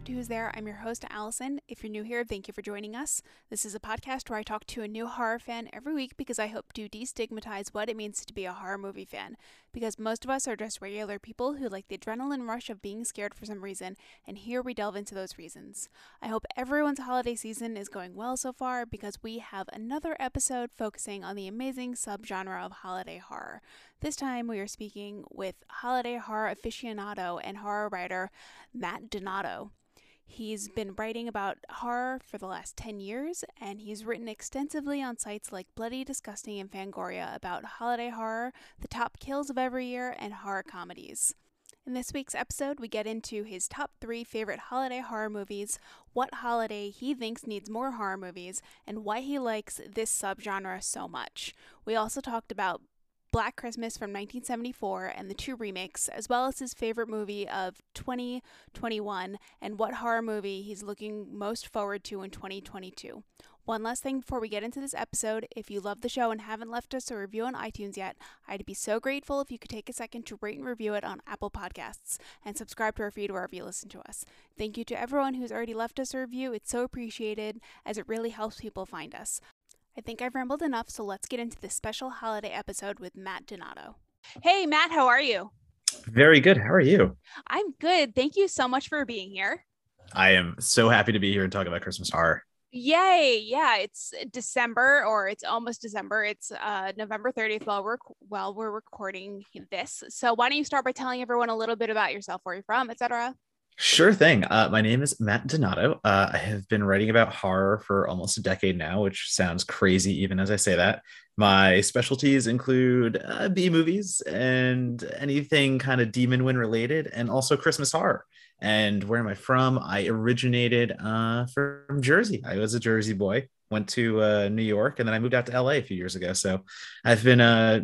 back to Who's There. I'm your host, Allison. If you're new here, thank you for joining us. This is a podcast where I talk to a new horror fan every week because I hope to destigmatize what it means to be a horror movie fan. Because most of us are just regular people who like the adrenaline rush of being scared for some reason, and here we delve into those reasons. I hope everyone's holiday season is going well so far because we have another episode focusing on the amazing subgenre of holiday horror. This time we are speaking with holiday horror aficionado and horror writer Matt Donato. He's been writing about horror for the last 10 years, and he's written extensively on sites like Bloody Disgusting and Fangoria about holiday horror, the top kills of every year, and horror comedies. In this week's episode, we get into his top three favorite holiday horror movies, what holiday he thinks needs more horror movies, and why he likes this subgenre so much. We also talked about Black Christmas from 1974 and the two remakes, as well as his favorite movie of 2021 and what horror movie he's looking most forward to in 2022. One last thing before we get into this episode if you love the show and haven't left us a review on iTunes yet, I'd be so grateful if you could take a second to rate and review it on Apple Podcasts and subscribe to our feed wherever you listen to us. Thank you to everyone who's already left us a review. It's so appreciated as it really helps people find us. I think I've rambled enough, so let's get into this special holiday episode with Matt Donato. Hey, Matt, how are you? Very good. How are you? I'm good. Thank you so much for being here. I am so happy to be here and talk about Christmas horror. Yay. Yeah, it's December or it's almost December. It's uh, November 30th while we're while we're recording this. So why don't you start by telling everyone a little bit about yourself, where you're from, etc. Sure thing. Uh, my name is Matt Donato. Uh, I have been writing about horror for almost a decade now, which sounds crazy even as I say that. My specialties include uh, B movies and anything kind of demon win related, and also Christmas horror. And where am I from? I originated uh, from Jersey. I was a Jersey boy went to uh, New York, and then I moved out to LA a few years ago. So I've been, uh,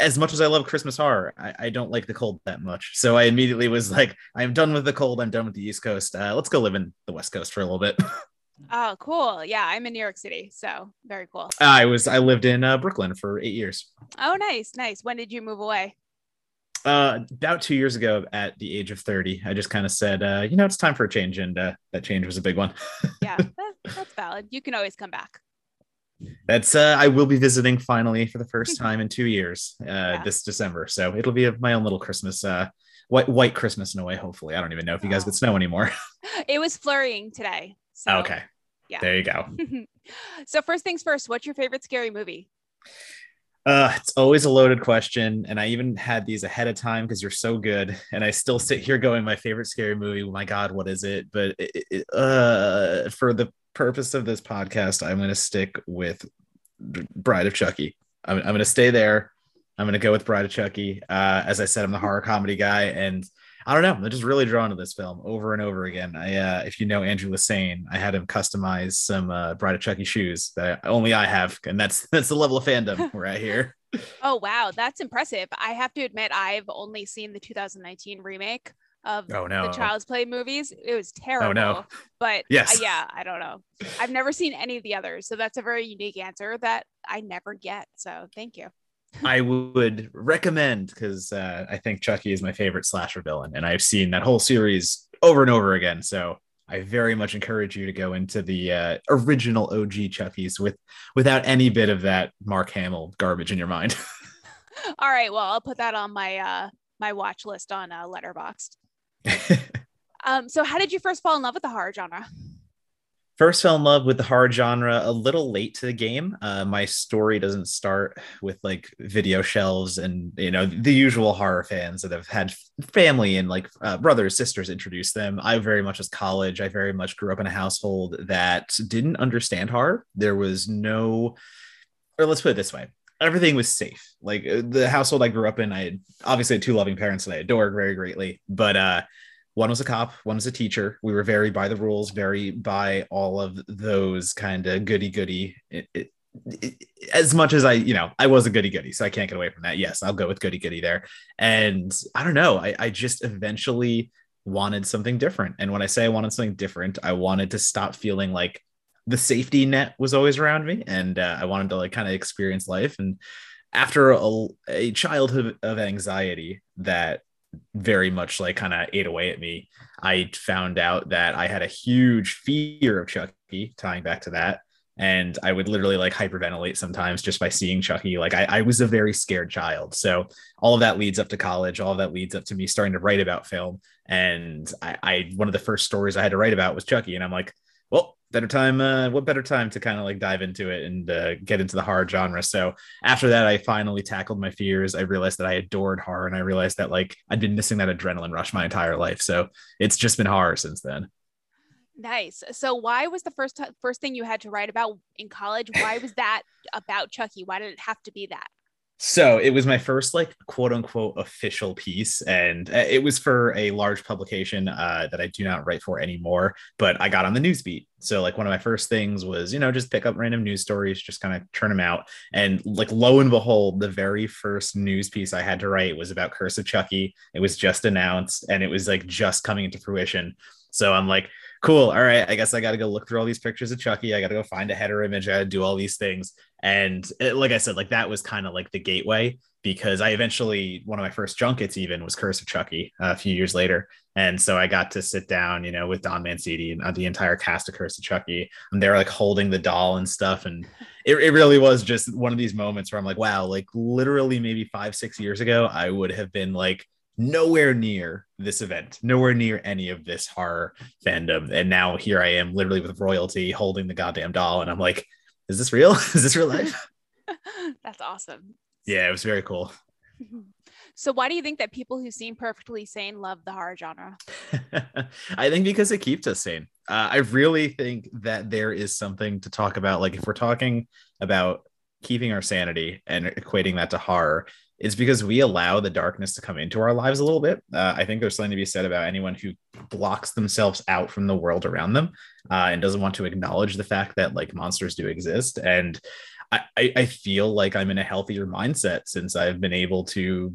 as much as I love Christmas horror, I, I, don't like the cold that much. So I immediately was like, I'm done with the cold. I'm done with the East Coast. Uh, let's go live in the West Coast for a little bit. oh, cool. Yeah, I'm in New York City. So very cool. I was, I lived in uh, Brooklyn for eight years. Oh, nice. Nice. When did you move away? Uh, about two years ago at the age of 30 i just kind of said uh, you know it's time for a change and uh, that change was a big one. Yeah that, that's valid. You can always come back. That's uh, i will be visiting finally for the first time in two years uh, yeah. this december so it'll be a, my own little christmas uh, white white christmas in a way hopefully. I don't even know if you guys oh. get snow anymore. It was flurrying today so okay. yeah. There you go. So first things first what's your favorite scary movie uh, it's always a loaded question, and I even had these ahead of time because you're so good, and I still sit here going, "My favorite scary movie." my God, what is it? But it, it, uh, for the purpose of this podcast, I'm going to stick with Bride of Chucky. I'm, I'm going to stay there. I'm going to go with Bride of Chucky. Uh, as I said, I'm the horror comedy guy, and I don't know. I'm just really drawn to this film over and over again. I, uh, if you know Andrew Lassane, I had him customize some uh, Bride of Chucky shoes that only I have, and that's that's the level of fandom we're at here. oh wow, that's impressive. I have to admit, I've only seen the 2019 remake of oh, no. the Child's Play movies. It was terrible. Oh, no. But yes. Uh, yeah, I don't know. I've never seen any of the others. So that's a very unique answer that I never get. So thank you. I would recommend because uh, I think Chucky is my favorite slasher villain, and I've seen that whole series over and over again. So I very much encourage you to go into the uh, original OG Chucky's with without any bit of that Mark Hamill garbage in your mind. All right, well, I'll put that on my uh, my watch list on uh, Letterboxd. um, so, how did you first fall in love with the horror genre? First fell in love with the horror genre a little late to the game. Uh, my story doesn't start with like video shelves and you know the usual horror fans that have had family and like uh, brothers, sisters introduce them. I very much as college. I very much grew up in a household that didn't understand horror. There was no, or let's put it this way. Everything was safe. Like uh, the household I grew up in, I had obviously had two loving parents that I adored very greatly, but uh, one was a cop, one was a teacher. We were very by the rules, very by all of those kind of goody goody. as much as I, you know, I was a goody goody, so I can't get away from that. Yes, I'll go with goody goody there. And I don't know, I, I just eventually wanted something different. And when I say I wanted something different, I wanted to stop feeling like the safety net was always around me, and uh, I wanted to like kind of experience life. And after a, a childhood of anxiety that very much like kind of ate away at me. I found out that I had a huge fear of Chucky, tying back to that. And I would literally like hyperventilate sometimes just by seeing Chucky. Like I, I was a very scared child. So all of that leads up to college. All of that leads up to me starting to write about film. And I, I one of the first stories I had to write about was Chucky. And I'm like, better time uh, what better time to kind of like dive into it and uh, get into the horror genre. So after that i finally tackled my fears. I realized that i adored horror and i realized that like i'd been missing that adrenaline rush my entire life. So it's just been horror since then. Nice. So why was the first t- first thing you had to write about in college? Why was that about chucky? Why did it have to be that so it was my first like quote unquote official piece, and uh, it was for a large publication uh, that I do not write for anymore. But I got on the news beat. So like one of my first things was you know just pick up random news stories, just kind of churn them out, and like lo and behold, the very first news piece I had to write was about Curse of Chucky. It was just announced, and it was like just coming into fruition. So I'm like, cool. All right. I guess I got to go look through all these pictures of Chucky. I got to go find a header image. I got to do all these things. And it, like I said, like that was kind of like the gateway because I eventually, one of my first junkets even was Curse of Chucky uh, a few years later. And so I got to sit down, you know, with Don Mancini and uh, the entire cast of Curse of Chucky. And they're like holding the doll and stuff. And it, it really was just one of these moments where I'm like, wow, like literally maybe five, six years ago, I would have been like, nowhere near this event, nowhere near any of this horror fandom. And now here I am, literally with royalty holding the goddamn doll. And I'm like, is this real? is this real life? That's awesome. Yeah, it was very cool. So, why do you think that people who seem perfectly sane love the horror genre? I think because it keeps us sane. Uh, I really think that there is something to talk about. Like, if we're talking about keeping our sanity and equating that to horror, it's because we allow the darkness to come into our lives a little bit. Uh, I think there's something to be said about anyone who blocks themselves out from the world around them uh, and doesn't want to acknowledge the fact that like monsters do exist. And I, I feel like I'm in a healthier mindset since I've been able to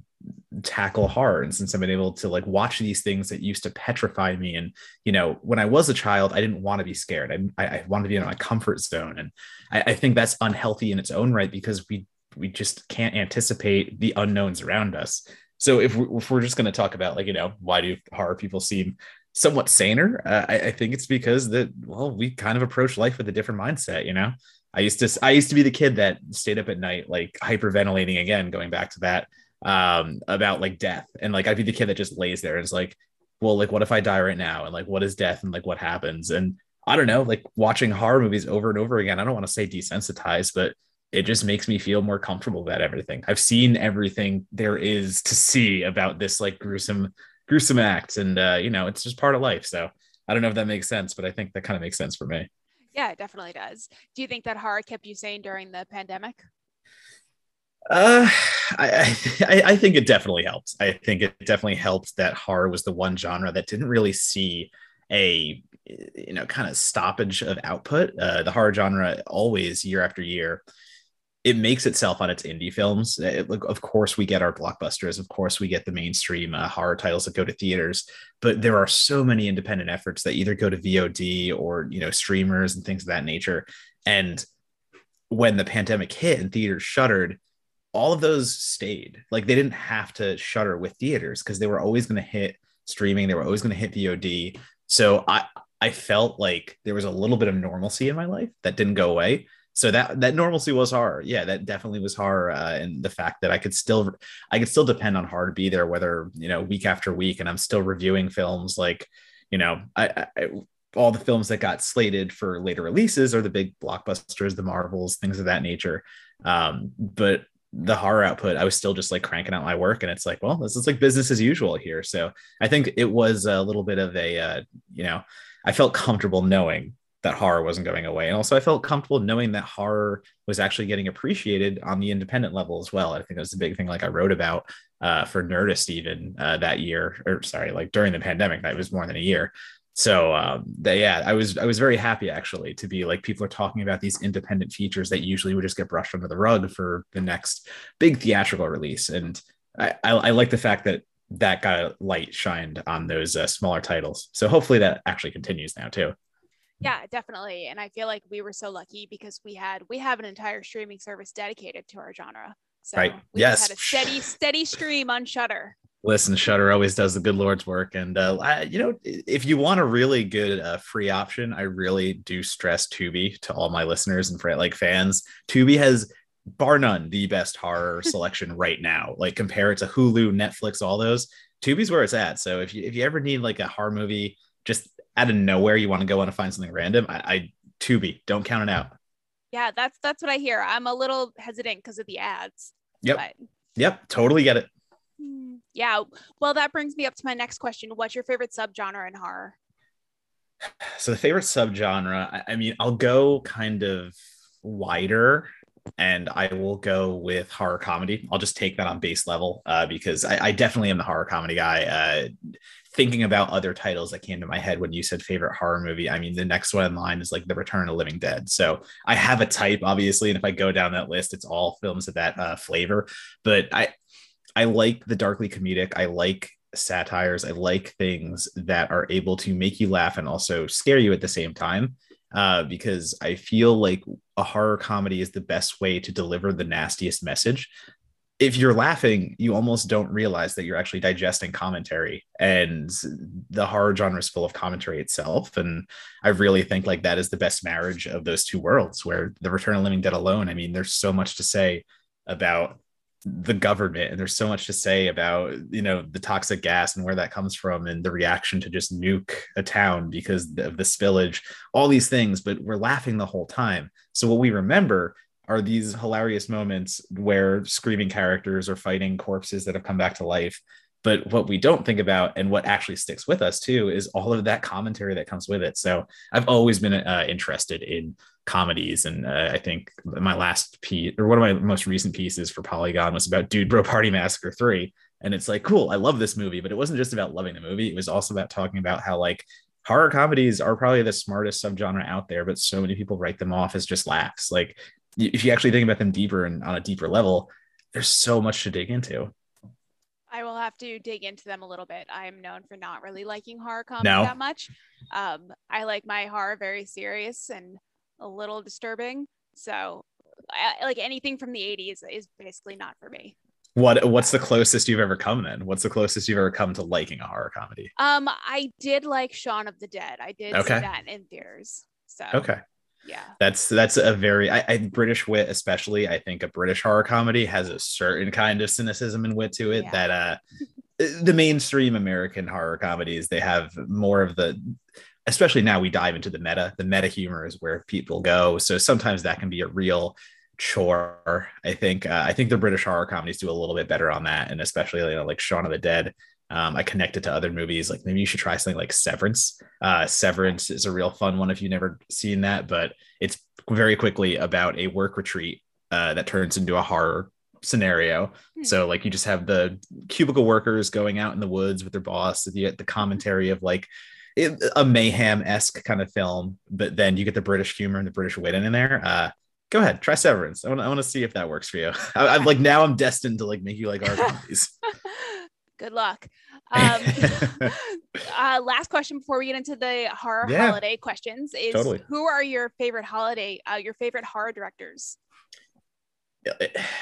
tackle horror and since I've been able to like watch these things that used to petrify me. And, you know, when I was a child, I didn't want to be scared. I, I wanted to be in my comfort zone. And I, I think that's unhealthy in its own right because we we just can't anticipate the unknowns around us. So if, we, if we're just going to talk about like you know why do horror people seem somewhat saner, uh, I, I think it's because that well we kind of approach life with a different mindset. You know, I used to I used to be the kid that stayed up at night like hyperventilating again, going back to that um about like death and like I'd be the kid that just lays there and it's like well like what if I die right now and like what is death and like what happens and I don't know like watching horror movies over and over again I don't want to say desensitized but it just makes me feel more comfortable about everything. I've seen everything there is to see about this like gruesome, gruesome act, and uh, you know, it's just part of life. So I don't know if that makes sense, but I think that kind of makes sense for me. Yeah, it definitely does. Do you think that horror kept you sane during the pandemic? Uh, I, I, I think it definitely helped. I think it definitely helped that horror was the one genre that didn't really see a you know kind of stoppage of output. Uh, the horror genre always year after year it makes itself on its indie films. It, of course, we get our blockbusters. Of course, we get the mainstream uh, horror titles that go to theaters. But there are so many independent efforts that either go to VOD or you know streamers and things of that nature. And when the pandemic hit and theaters shuttered, all of those stayed. Like they didn't have to shutter with theaters because they were always going to hit streaming. They were always going to hit VOD. So I I felt like there was a little bit of normalcy in my life that didn't go away so that that normalcy was horror. Yeah that definitely was horror uh, and the fact that i could still i could still depend on horror to be there whether you know week after week and i'm still reviewing films like you know I, I all the films that got slated for later releases are the big blockbusters the marvels things of that nature. Um, but the horror output i was still just like cranking out my work and it's like well this is like business as usual here. So i think it was a little bit of a uh, you know i felt comfortable knowing that horror wasn't going away. And also, I felt comfortable knowing that horror was actually getting appreciated on the independent level as well. I think that's a big thing, like I wrote about uh, for Nerdist even uh, that year, or sorry, like during the pandemic, that was more than a year. So um, that, yeah, I was I was very happy actually to be like people are talking about these independent features that usually would just get brushed under the rug for the next big theatrical release, and I, I, I like the fact that that got a light shined on those uh, smaller titles. So hopefully that actually continues now too. Yeah, definitely. And I feel like we were so lucky because we had we have an entire streaming service dedicated to our genre. So right. we yes. had a steady, steady stream on Shudder. Listen, Shudder always does the good Lord's work, and uh, I, you know, if you want a really good uh, free option, I really do stress Tubi to all my listeners and for like fans. Tubi has bar none the best horror selection right now. Like compare it to Hulu, Netflix, all those. Tubi's where it's at. So if you if you ever need like a horror movie just out of nowhere, you want to go and find something random, I, I Tubi, don't count it out. Yeah, that's that's what I hear. I'm a little hesitant because of the ads. Yep. But... Yep. Totally get it. Hmm, yeah. Well, that brings me up to my next question. What's your favorite subgenre in horror? So the favorite subgenre, I, I mean, I'll go kind of wider and I will go with horror comedy. I'll just take that on base level uh, because I, I, definitely am the horror comedy guy. Uh, thinking about other titles that came to my head when you said favorite horror movie, I mean, the next one in line is like The Return of Living Dead. So I have a type, obviously, and if I go down that list, it's all films of that uh, flavor. But I, I like the darkly comedic. I like satires. I like things that are able to make you laugh and also scare you at the same time uh, because I feel like a horror comedy is the best way to deliver the nastiest message. If you're laughing, you almost don't realize that you're actually digesting commentary, and the horror genre is full of commentary itself. And I really think like that is the best marriage of those two worlds. Where the Return of Living Dead alone, I mean, there's so much to say about the government and there's so much to say about you know the toxic gas and where that comes from and the reaction to just nuke a town because of the spillage all these things but we're laughing the whole time so what we remember are these hilarious moments where screaming characters are fighting corpses that have come back to life but what we don't think about and what actually sticks with us too is all of that commentary that comes with it so i've always been uh, interested in comedies. And uh, I think my last piece or one of my most recent pieces for Polygon was about Dude Bro Party Massacre 3. And it's like, cool, I love this movie, but it wasn't just about loving the movie. It was also about talking about how like horror comedies are probably the smartest subgenre out there, but so many people write them off as just laughs. Like if you actually think about them deeper and on a deeper level, there's so much to dig into. I will have to dig into them a little bit. I am known for not really liking horror comedy no. that much. Um, I like my horror very serious and a little disturbing. So, I, like anything from the 80s is basically not for me. What what's the closest you've ever come then? What's the closest you've ever come to liking a horror comedy? Um, I did like Shaun of the Dead. I did okay. see that in theaters. So okay, yeah, that's that's a very I, I, British wit, especially. I think a British horror comedy has a certain kind of cynicism and wit to it yeah. that uh, the mainstream American horror comedies they have more of the especially now we dive into the meta. The meta humor is where people go. So sometimes that can be a real chore. I think uh, I think the British horror comedies do a little bit better on that, and especially you know, like Shaun of the Dead. Um, I connect it to other movies. Like maybe you should try something like Severance. Uh, Severance is a real fun one if you've never seen that, but it's very quickly about a work retreat uh, that turns into a horror scenario. Hmm. So like you just have the cubicle workers going out in the woods with their boss. You get the commentary of like it, a mayhem esque kind of film, but then you get the British humor and the British wit in there. Uh, go ahead, try Severance. I want, to see if that works for you. I, am like now I'm destined to like make you like our movies. Good luck. Um, uh, last question before we get into the horror yeah, holiday questions is totally. who are your favorite holiday, uh, your favorite horror directors?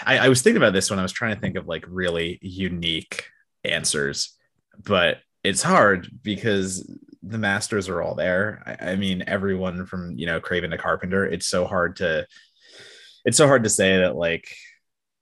I, I was thinking about this when I was trying to think of like really unique answers, but it's hard because the masters are all there. I, I, mean, everyone from you know Craven to Carpenter. It's so hard to, it's so hard to say that like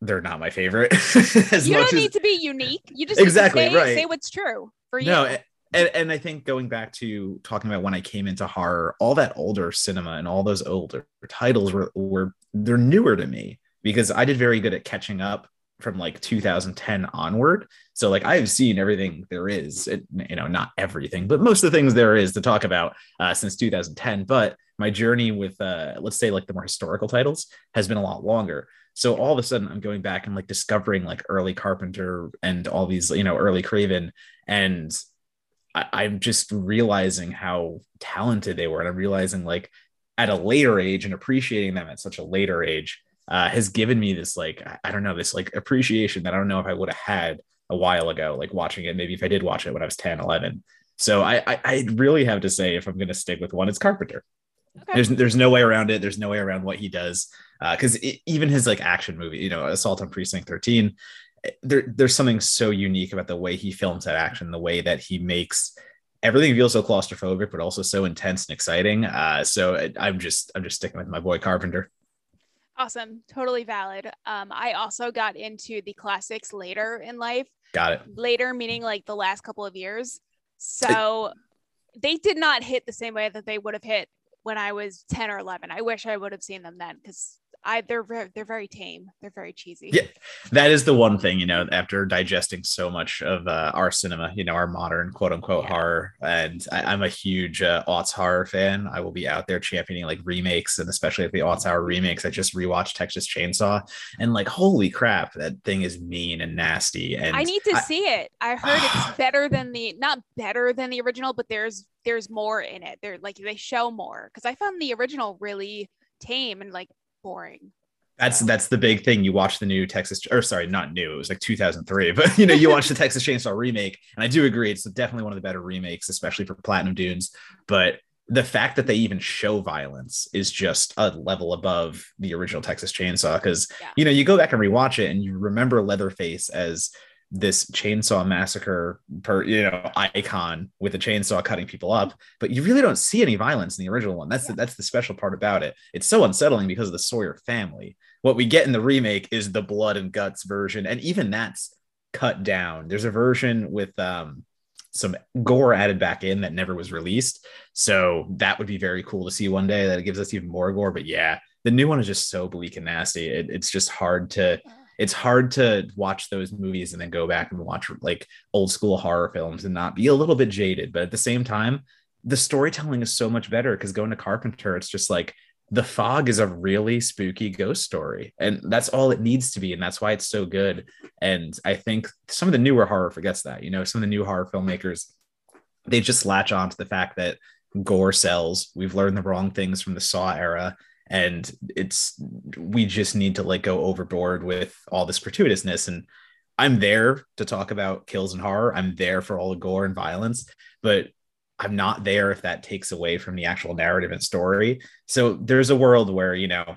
they're not my favorite. you don't need to be unique. You just exactly say, right. Say what's true for you. No, and, and I think going back to talking about when I came into horror, all that older cinema and all those older titles were were they're newer to me because I did very good at catching up from like 2010 onward. So like I've seen everything there is, it, you know, not everything, but most of the things there is to talk about uh, since 2010. But my journey with uh, let's say like the more historical titles has been a lot longer. So all of a sudden I'm going back and like discovering like early Carpenter and all these, you know, early Craven and I, am just realizing how talented they were. And I'm realizing like at a later age and appreciating them at such a later age uh, has given me this like I don't know this like appreciation that I don't know if I would have had a while ago, like watching it. Maybe if I did watch it when I was 10, 11. So I I, I really have to say if I'm going to stick with one, it's Carpenter. Okay. There's there's no way around it. There's no way around what he does because uh, even his like action movie, you know, Assault on Precinct 13, there, there's something so unique about the way he films that action, the way that he makes everything feels so claustrophobic, but also so intense and exciting. Uh, so I'm just I'm just sticking with my boy Carpenter. Awesome, totally valid. Um, I also got into the classics later in life. Got it. Later meaning like the last couple of years. So they did not hit the same way that they would have hit when I was 10 or 11. I wish I would have seen them then because I they're very, they're very tame. They're very cheesy. Yeah, that is the one thing you know. After digesting so much of uh, our cinema, you know, our modern quote unquote yeah. horror, and I, am a huge uh, aughts horror fan. I will be out there championing like remakes, and especially if the aughts horror remakes. I just rewatched Texas Chainsaw, and like holy crap, that thing is mean and nasty. And I need to I, see it. I heard it's better than the not better than the original, but there's there's more in it. They're like they show more because I found the original really tame and like boring. That's that's the big thing. You watch the new Texas, or sorry, not new. It was like 2003, but you know, you watch the Texas Chainsaw remake, and I do agree it's definitely one of the better remakes, especially for Platinum Dunes. But the fact that they even show violence is just a level above the original Texas Chainsaw. Because yeah. you know, you go back and rewatch it, and you remember Leatherface as this chainsaw massacre per you know icon with a chainsaw cutting people up but you really don't see any violence in the original one. That's the, that's the special part about it. It's so unsettling because of the sawyer family. What we get in the remake is the blood and guts version and even that's cut down. There's a version with um some gore added back in that never was released. So that would be very cool to see one day that it gives us even more gore but yeah the new one is just so bleak and nasty. It, it's just hard to it's hard to watch those movies and then go back and watch like old school horror films and not be a little bit jaded. But at the same time, the storytelling is so much better because going to Carpenter, it's just like the fog is a really spooky ghost story. And that's all it needs to be and that's why it's so good. And i think some of the newer horror forgets that you know some of the new horror filmmakers they just latch on to the fact that gore sells. We've learned the wrong things from the saw era and it's we just need to like go overboard with all this gratuitousness and i'm there to talk about kills and horror. I'm there for all the gore and violence but i'm not there if that takes away from the actual narrative and story. So there's a world where you know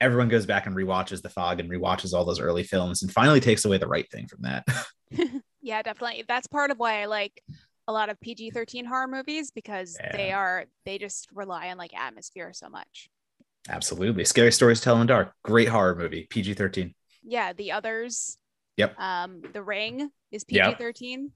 everyone goes back and rewatches the fog and rewatches all those early films and finally takes away the right thing from that. Yeah definitely. That's part of why i like a lot of pg-13 horror movies because yeah. they are they just rely on like atmosphere so much Absolutely. Scary Stories Tell in Dark. Great horror movie. PG 13. Yeah. The others. Yep. Um, The Ring is PG 13. Yep.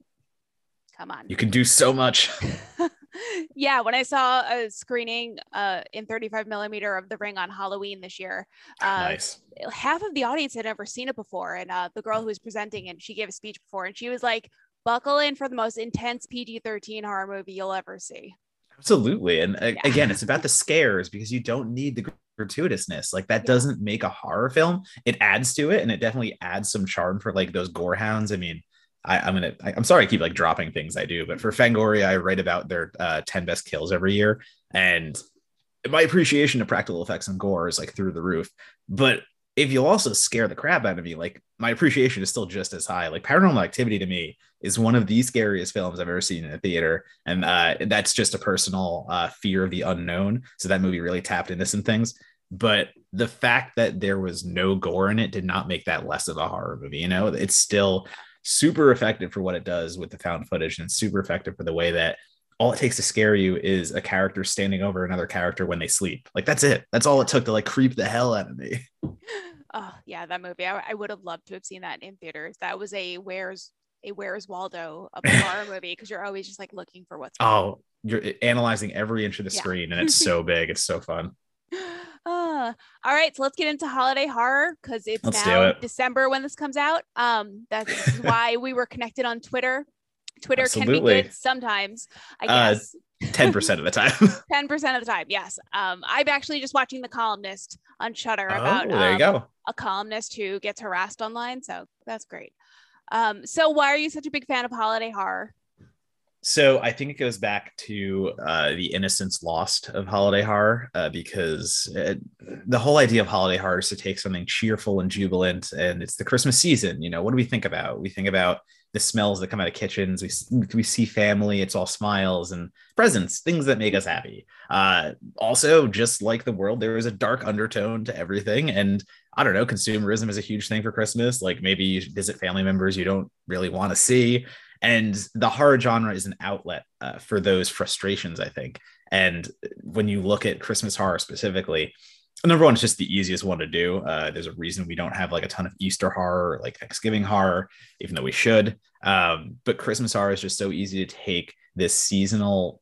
Come on. You can do so much. yeah. When I saw a screening uh, in 35 millimeter of The Ring on Halloween this year, uh, nice. half of the audience had never seen it before. And uh, the girl who was presenting and she gave a speech before and she was like, buckle in for the most intense PG 13 horror movie you'll ever see. Absolutely. And yeah. again, it's about the scares because you don't need the gratuitousness. Like that yeah. doesn't make a horror film. It adds to it and it definitely adds some charm for like those gore hounds. I mean, I, am gonna I, am sorry I keep like dropping things I do, but for Fangoria, I write about their uh, 10 best kills every year. And my appreciation of practical effects and gore is like through the roof. But if you'll also scare the crap out of me, like my appreciation is still just as high. Like Paranormal Activity to me is one of the scariest films I've ever seen in a theater, and uh, that's just a personal uh, fear of the unknown. So that movie really tapped into some things. But the fact that there was no gore in it did not make that less of a horror movie. You know, it's still super effective for what it does with the found footage, and super effective for the way that all it takes to scare you is a character standing over another character when they sleep. Like that's it. That's all it took to like creep the hell out of me. Oh yeah, that movie. I, I would have loved to have seen that in theaters. That was a where's a Where's Waldo of a horror movie because you're always just like looking for what's. Oh, you're analyzing every inch of the yeah. screen, and it's so big. It's so fun. Uh, all right, so let's get into holiday horror because it's let's now it. December when this comes out. Um, that's why we were connected on Twitter. Twitter Absolutely. can be good sometimes, I uh, guess. Uh, 10% of the time 10% of the time yes um i'm actually just watching the columnist on Shudder oh, about there you um, go. a columnist who gets harassed online so that's great um so why are you such a big fan of holiday horror so I think it goes back to uh, the innocence lost of holiday horror uh, because it, the whole idea of holiday horror is to take something cheerful and jubilant, and it's the Christmas season. You know, what do we think about? We think about the smells that come out of kitchens. We, we see family, it's all smiles and presents, things that make us happy. Uh, also, just like the world, there is a dark undertone to everything. And I don't know, consumerism is a huge thing for Christmas. Like maybe you visit family members you don't really want to see. And the horror genre is an outlet uh, for those frustrations, I think. And when you look at Christmas horror specifically, number one, it's just the easiest one to do. Uh, there's a reason we don't have like a ton of Easter horror, like Thanksgiving horror, even though we should. Um, but Christmas horror is just so easy to take this seasonal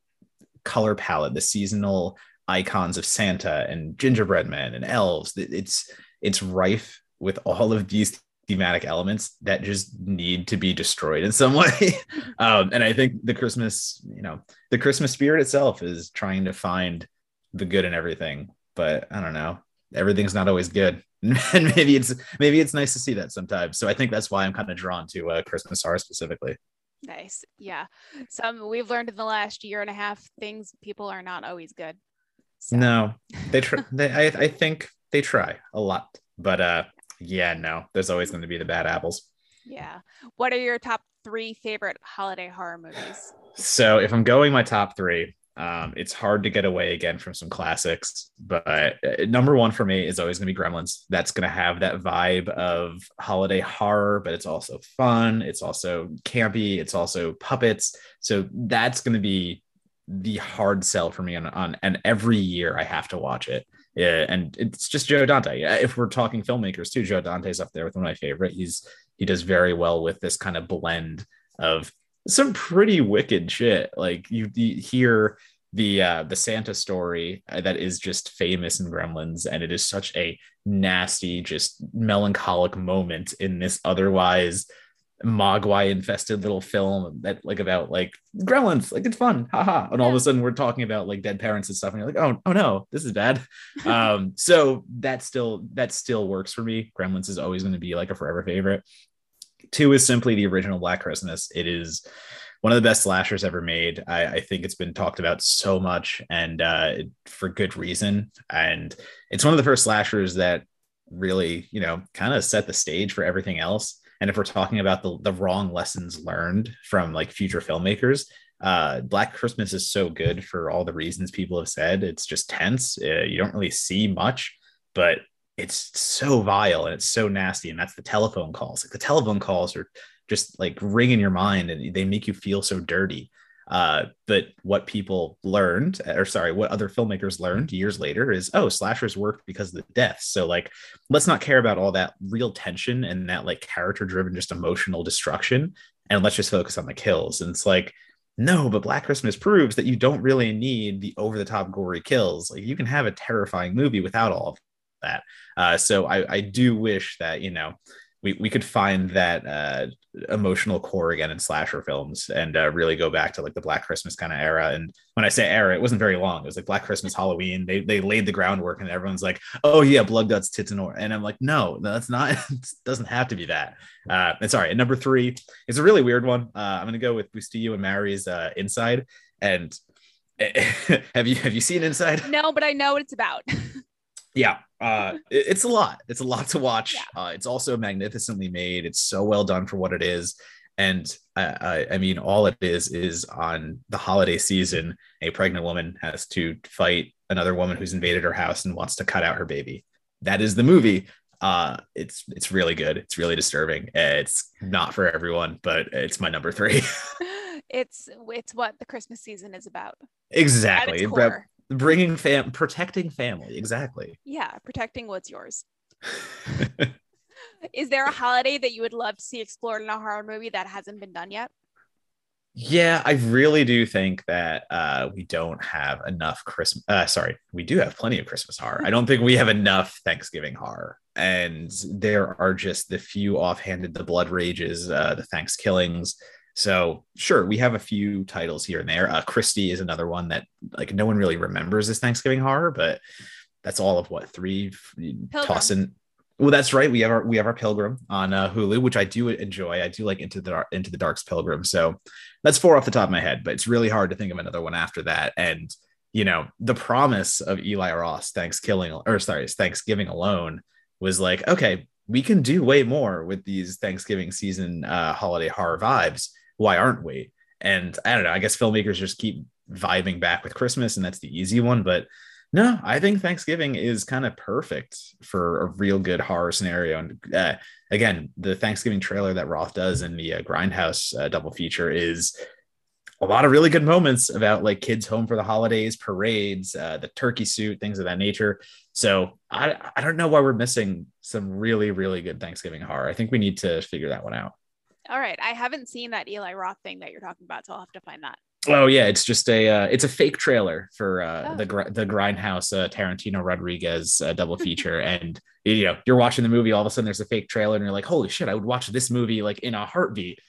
color palette, the seasonal icons of Santa and gingerbread men and elves. It's it's rife with all of these thematic elements that just need to be destroyed in some way. um, and I think the Christmas, you know, the Christmas spirit itself is trying to find the good in everything. But I don't know, everything's not always good. and maybe it's maybe it's nice to see that sometimes. So I think that's why I'm kind of drawn to uh, Christmas horror specifically. Nice. Yeah. Some we've learned in the last year and a half things people are not always good. So. No, they try. they, I, I think they try a lot, but uh, yeah, no, there's always going to be the bad apples. Yeah. What are your top three favorite holiday horror movies? So if I'm going my top three, um, it's hard to get away again from some classics, but uh, number one for me is always going to be Gremlins. That's going to have that vibe of holiday horror, but it's also fun. It's also campy. It's also puppets. So that's going to be the hard sell for me on, on and every year I have to watch it. Yeah, and it's just Joe Dante. If we're talking filmmakers too, Joe Dante's up there with one of my favorite. He's he does very well with this kind of blend of some pretty wicked shit. Like you, you hear the uh the Santa story that is just famous in Gremlins, and it is such a nasty, just melancholic moment in this otherwise mogwai infested little film that like about like gremlins like it's fun haha and all of a sudden we're talking about like dead parents and stuff and you're like oh oh no this is bad. Um so that still that still works for me. Gremlins is always going to be like a forever favorite. Two is simply the original black christmas. It is one of the best slashers ever made. I, I think it's been talked about so much and uh for good reason and it's one of the first slashers that really you know kind of set the stage for everything else and if we're talking about the, the wrong lessons learned from like future filmmakers uh black christmas is so good for all the reasons people have said. It's just tense. Uh, you don't really see much but it's so vile and it's so nasty. And that's the telephone calls. Like the telephone calls are just like ring in your mind and they make you feel so dirty uh, but what people learned, or sorry, what other filmmakers learned years later is, oh, slashers work because of the deaths. So like, let's not care about all that real tension and that like character-driven, just emotional destruction, and let's just focus on the kills. And it's like, no, but Black Christmas proves that you don't really need the over-the-top gory kills. Like, you can have a terrifying movie without all of that. Uh, so I, I do wish that you know we, we could find that uh, emotional core again in slasher films and uh, really go back to like the Black Christmas kind of era. And when I say era, it wasn't very long. It was like Black Christmas, Halloween. They they laid the groundwork, and everyone's like, "Oh yeah, blood guts, tits and or." And I'm like, "No, that's not. it doesn't have to be that." Uh, and sorry. And number three is a really weird one. Uh, I'm gonna go with Bustillo and Maury's uh, Inside. And have you have you seen Inside? No, but I know what it's about. yeah uh it's a lot. It's a lot to watch. Yeah. uh, it's also magnificently made. It's so well done for what it is. And I, I, I mean all it is is on the holiday season a pregnant woman has to fight another woman who's invaded her house and wants to cut out her baby. That is the movie. Uh it's it's really good. It's really disturbing. It's not for everyone but it's my number three. It's it's what the christmas season is about. Exactly bringing fam protecting family exactly. Yeah protecting what's yours. Is there a holiday that you would love to see explored in a horror movie that hasn't been done yet? Yeah i really do think that uh, we don't have enough christmas uh, sorry we do have plenty of christmas horror. I don't think we have enough thanksgiving horror. And there are just the few offhanded the blood rages uh, the ThanksKillings so sure, we have a few titles here and there. Uh, Christy is another one that like no one really remembers as Thanksgiving horror, but that's all of what three tossing. Well, that's right. We have our we have our Pilgrim on uh, Hulu, which I do enjoy. I do like into the into the Dark's Pilgrim. So that's four off the top of my head, but it's really hard to think of another one after that. And you know, the promise of Eli Roth Thanksgiving or sorry, Thanksgiving alone was like, okay, we can do way more with these Thanksgiving season uh, holiday horror vibes why aren't we? And I don't know. I guess filmmakers just keep vibing back with Christmas, and that's the easy one. But No, I think Thanksgiving is kind of perfect for a real good horror scenario. And uh, again, the Thanksgiving trailer that Roth does in the uh, Grindhouse uh, double feature is a lot of really good moments about like kids home for the holidays, parades, uh, the turkey suit, things of that nature. So I, I don't know why we're missing some really, really good Thanksgiving horror. I think we need to figure that one out. All right. I haven't seen that Eli Roth thing that you're talking about, so I'll have to find that. Oh yeah, it's just a uh, it's a fake trailer for uh, oh. the the Grindhouse uh, Tarantino Rodriguez uh, double feature, and you know you're watching the movie, all of a sudden there's a fake trailer, and you're like, holy shit, I would watch this movie like in a heartbeat.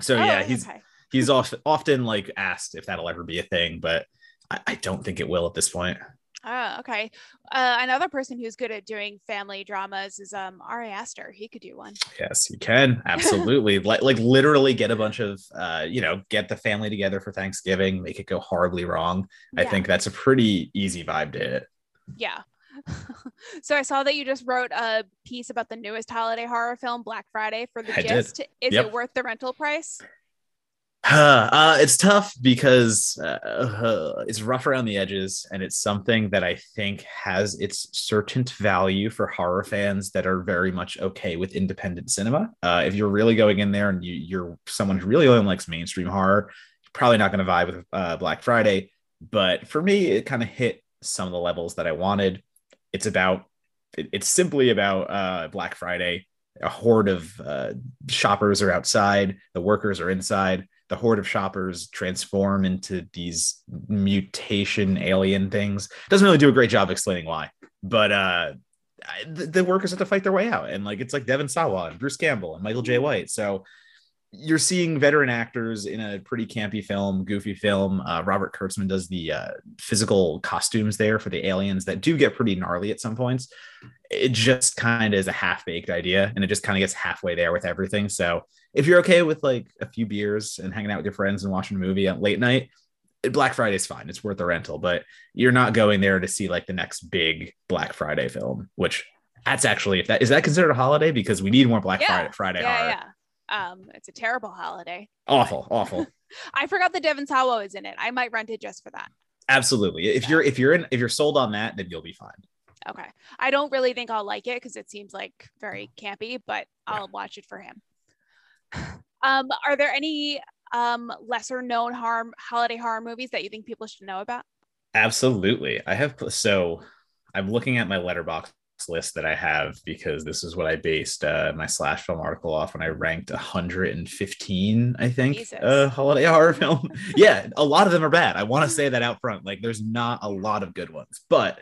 So oh, yeah, he's okay he's off, often like asked if that'll ever be a thing, but I, I don't think it will at this point. Oh, okay. Uh, another person who's good at doing family dramas is um Ari Aster. He could do one. Yes, he can. Absolutely. like like literally get a bunch of uh, you know, get the family together for Thanksgiving, make it go horribly wrong. Yeah. I think that's a pretty easy vibe to hit. Yeah. so I saw that you just wrote a piece about the newest holiday horror film, Black Friday, for the I gist. Did. Is yep. it worth the rental price? Uh, it's tough because uh, it's rough around the edges, and it's something that I think has its certain value for horror fans that are very much okay with independent cinema. Uh, if you're really going in there and you, are someone who really only likes mainstream horror, you're probably not going to vibe with uh, Black Friday. But for me, it kind of hit some of the levels that I wanted. It's about, it, it's simply about uh, Black Friday. A horde of uh, shoppers are outside, the workers are inside the horde of shoppers transform into these mutation alien things. Doesn't really do a great job explaining why, but uh, the, the, workers have to fight their way out, and like it's like Devon Sawa and Bruce Campbell and Michael Jai White. So you're seeing veteran actors in a pretty campy film, goofy film. Uh, Robert Kurtzman does the uh, physical costumes there for the aliens that do get pretty gnarly at some points. It just kind of is a half baked idea, and it just kind of gets halfway there with everything. So if you're okay with like a few beers and hanging out with your friends and watching a movie at late night, Black Friday is fine. It's worth the rental, but you're not going there to see like the next big Black Friday film, which that's actually if that is that considered a holiday because we need more Black yeah. Friday Friday yeah, horror. Yeah. Um, it's a terrible holiday. Awful, awful. I forgot that Devon Sawa is in it. I might rent it just for that. Absolutely. If yeah. you're if you're in if you're sold on that, then you'll be fine. Okay. I don't really think I'll like it because it seems like very campy, but I'll watch it for him. Um, are there any um, lesser known harm holiday horror movies that you think people should know about? Absolutely. I have so I'm looking at my Letterboxd list that I have because this is what I based uh, my slash film article off when I ranked 115, I think, uh, holiday horror film. yeah, a lot of them are bad. I want to say that out front. Like, there's not a lot of good ones, but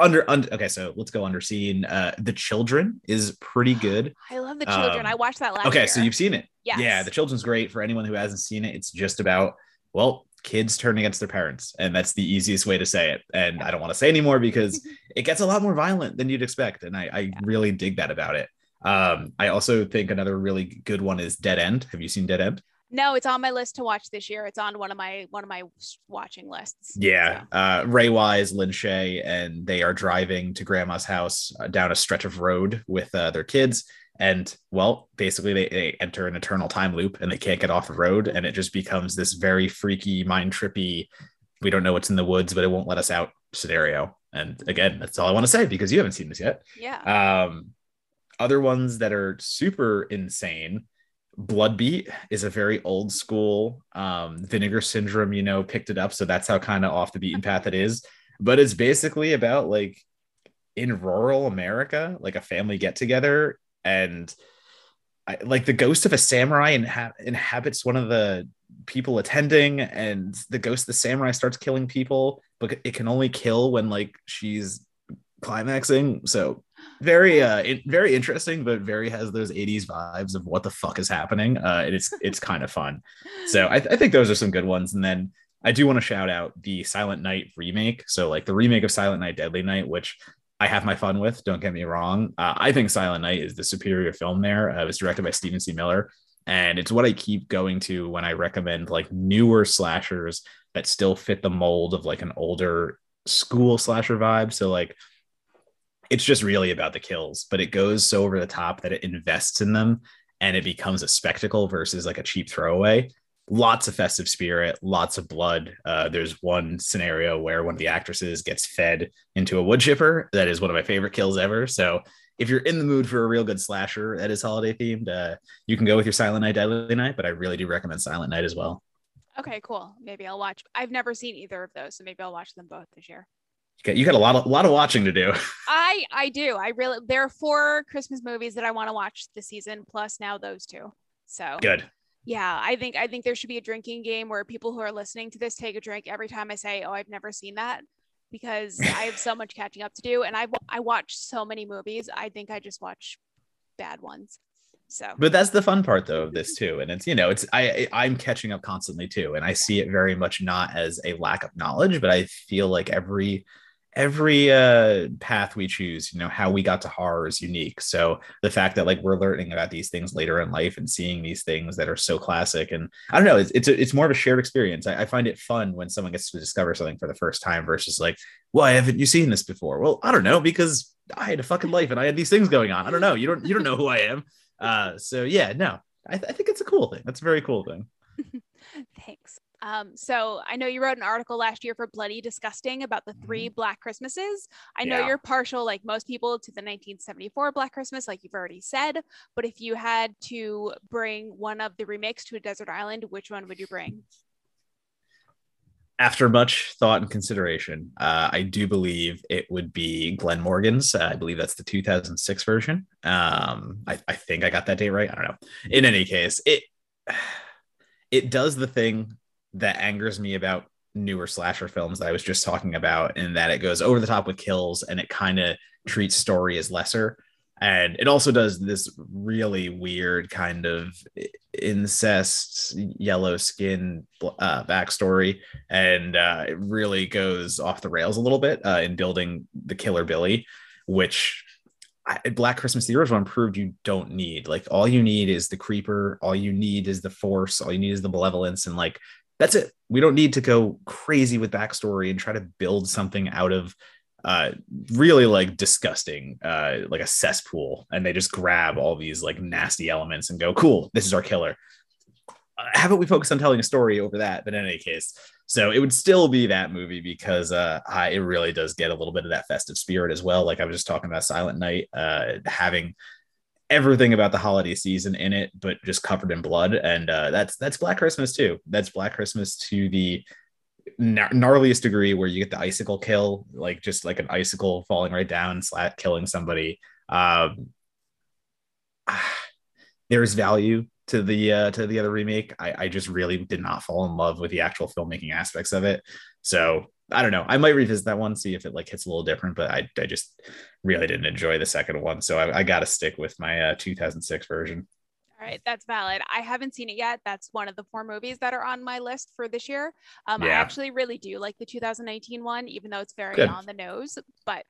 under, under okay, so let's go Underseen. Uh, the Children is pretty good. I love the Children. Um, I watched that last. Okay, year. so you've seen it. Yes. Yeah, the Children's great for anyone who hasn't seen it. It's just about well kids turn against their parents and that's the easiest way to say it and i don't want to say anymore because it gets a lot more violent than you'd expect and i, I yeah. really dig that about it um, i also think another really good one is dead end have you seen dead end no it's on my list to watch this year. It's on one of my one of my watching lists. Yeah so. uh, ray wise lin shaye and they are driving to grandma's house uh, down a stretch of road with uh, their kids. And well basically they, they enter an eternal time loop and they can't get off the road. And it just becomes this very freaky mind trippy we don't know what's in the woods but it won't let us out scenario. And again that's all i want to say because you haven't seen this yet. Yeah. Um other ones that are super insane bloodbeat is a very old school um vinegar syndrome you know picked it up. So that's how kind of off the beaten path it is. But it's basically about like in rural america like a family get together and I, like the ghost of a samurai inha- inhabits one of the people attending and the ghost of the samurai starts killing people but it can only kill when like she's climaxing. So very uh very interesting but very has those 80s vibes of what the fuck is happening uh and it's it's kind of fun so I, th- I think those are some good ones and then i do want to shout out the silent night remake so like the remake of silent night deadly night which I have my fun with. Don't get me wrong. Uh, I think Silent Night is the superior film there. Uh, it was directed by Steven C. Miller, and it's what I keep going to when I recommend like newer slashers that still fit the mold of like an older school slasher vibe. So like, it's just really about the kills, but it goes so over the top that it invests in them and it becomes a spectacle versus like a cheap throwaway. lots of festive spirit, lots of blood. Uh, there's one scenario where one of the actresses gets fed into a wood chipper. That is one of my favorite kills ever. So if you're in the mood for a real good slasher that is holiday themed, uh, you can go with your Silent Night, Deadly Night. But I really do recommend Silent Night as well. Okay, cool. Maybe I'll watch. I've never seen either of those, so maybe I'll watch them both this year. You got, you got a lot of a lot of watching to do. I I do. I really there are four Christmas movies that I want to watch this season, plus now those two. So good. Yeah, I think I think there should be a drinking game where people who are listening to this take a drink every time I say, "Oh, I've never seen that," because I have so much catching up to do, and I I watch so many movies. I think I just watch bad ones. So, but that's the fun part though of this too, and it's you know it's I I'm catching up constantly too, and I see it very much not as a lack of knowledge, but I feel like every every uh path we choose you know how we got to horror is unique. So the fact that like we're learning about these things later in life and seeing these things that are so classic and i don't know it's it's, a, it's more of a shared experience. I, I find it fun when someone gets to discover something for the first time versus like why haven't you seen this before? Well i don't know because i had a fucking life and i had these things going on. I don't know. You don't you don't know who i am. Uh so yeah no i, th- I think it's a cool thing. That's a very cool thing. Thanks um, so I know you wrote an article last year for Bloody Disgusting about the three mm-hmm. Black Christmases. I know yeah. you're partial, like most people, to the 1974 Black Christmas, like you've already said. But if you had to bring one of the remakes to a desert island, which one would you bring? After much thought and consideration, uh, I do believe it would be Glenn Morgan's. Uh, I believe that's the 2006 version. Um, I, I think I got that date right. I don't know. In any case, it it does the thing that angers me about newer slasher films that I was just talking about, in that it goes over the top with kills and it kind of treats story as lesser. And it also does this really weird kind of incest, yellow skin uh, backstory. And uh, it really goes off the rails a little bit uh, in building the killer Billy, which I, Black Christmas, the original one proved you don't need. Like, all you need is the creeper, all you need is the force, all you need is the malevolence, and like that's it. We don't need to go crazy with backstory and try to build something out of uh really like disgusting uh like a cesspool and they just grab all these like nasty elements and go cool this is our killer. Uh, haven't we focused on telling a story over that? But in any case so it would still be that movie because uh I, it really does get a little bit of that festive spirit as well. Like i was just talking about silent night uh having everything about the holiday season in it, but just covered in blood. And uh, that's that's Black Christmas too. That's Black Christmas to the gnarliest degree, where you get the icicle kill, like just like an icicle falling right down, slat killing somebody. Um, there's value to the uh, to the other remake. I, I just really did not fall in love with the actual filmmaking aspects of it. So I don't know. I might revisit that one, see if it like hits a little different, but I, I just really didn't enjoy the second one. So I, I got to stick with my uh, 2006 version. All right, that's valid. I haven't seen it yet. That's one of the four movies that are on my list for this year. Um, yeah. I actually really do like the 2019 one, even though it's very Good. on the nose. But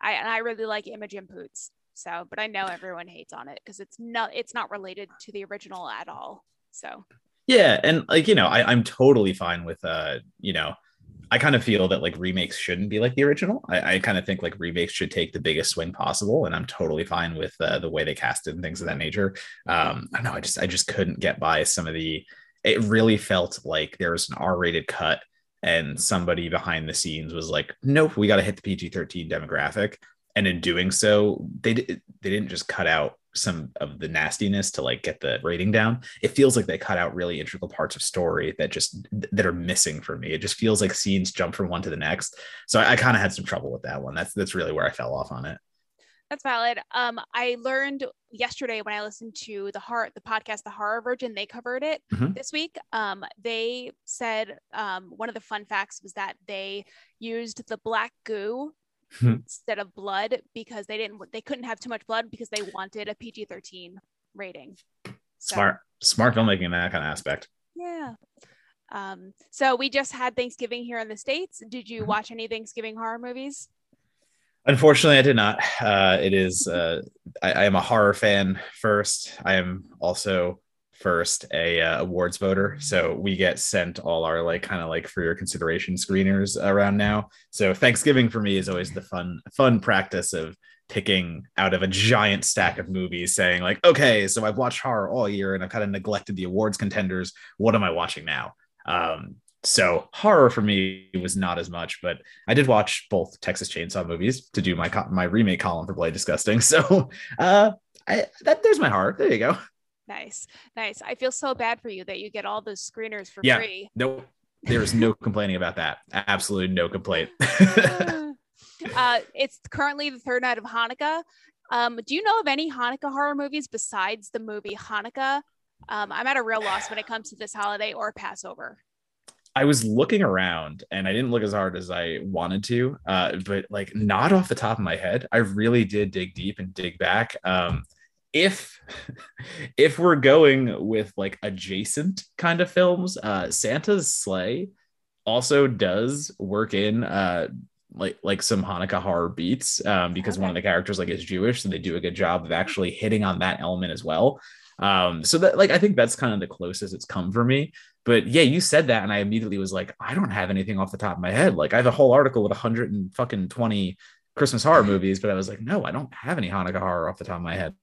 I and I really like Imogen Poots. So, but I know everyone hates on it because it's not it's not related to the original at all. So. Yeah, and like you know, I, I'm totally fine with uh, you know I kind of feel that like remakes shouldn't be like the original. I, I kind of think like remakes should take the biggest swing possible, and I'm totally fine with uh, the way they casted and things of that nature. Um, I don't know. I just I just couldn't get by some of the. It really felt like there was an R-rated cut, and somebody behind the scenes was like, "Nope, we got to hit the PG-13 demographic." And in doing so, they they didn't just cut out some of the nastiness to like get the rating down. It feels like they cut out really integral parts of story that just that are missing for me. It just feels like scenes jump from one to the next. So i, I kind of had some trouble with that one. That's that's really where i fell off on it. That's valid. Um i learned yesterday when i listened to the heart the podcast the horror virgin they covered it mm-hmm. this week. Um they said um one of the fun facts was that they used the black goo. Instead of blood because they didn't they couldn't have too much blood because they wanted a PG-13 rating. So, smart smart filmmaking in that kind of aspect. Yeah. Um, so we just had Thanksgiving here in the States. Did you mm-hmm. watch any Thanksgiving horror movies? Unfortunately, I did not. Uh, it is, uh, I, I, am a horror fan first. I am also first a uh, awards voter, so we get sent all our like kind of like for your consideration screeners around now. So Thanksgiving for me is always the fun fun practice of picking out of a giant stack of movies, saying like, okay, so I've watched horror all year and I've kind of neglected the awards contenders. What am I watching now? Um, so horror for me was not as much, but I did watch both Texas Chainsaw movies to do my co- my remake column for Bloody Disgusting. So uh, I, that there's my heart. There you go. Nice, nice. I feel so bad for you that you get all those screeners for yeah, free. No, there's no complaining about that. Absolutely no complaint. uh, it's currently the third night of Hanukkah. Um, do you know of any Hanukkah horror movies besides the movie Hanukkah? Um, I'm at a real loss when it comes to this holiday or Passover. I was looking around and I didn't look as hard as I wanted to, uh, but like not off the top of my head. I really did dig deep and dig back. Um, if if we're going with like adjacent kind of films, uh, Santa's Slay also does work in uh, like like some Hanukkah horror beats um, because okay. one of the characters like is Jewish, so they do a good job of actually hitting on that element as well. Um, so that like I think that's kind of the closest it's come for me. But yeah, you said that, and I immediately was like, I don't have anything off the top of my head. Like I have a whole article with 100 and fucking 20 Christmas horror movies, but I was like, no, I don't have any Hanukkah horror off the top of my head.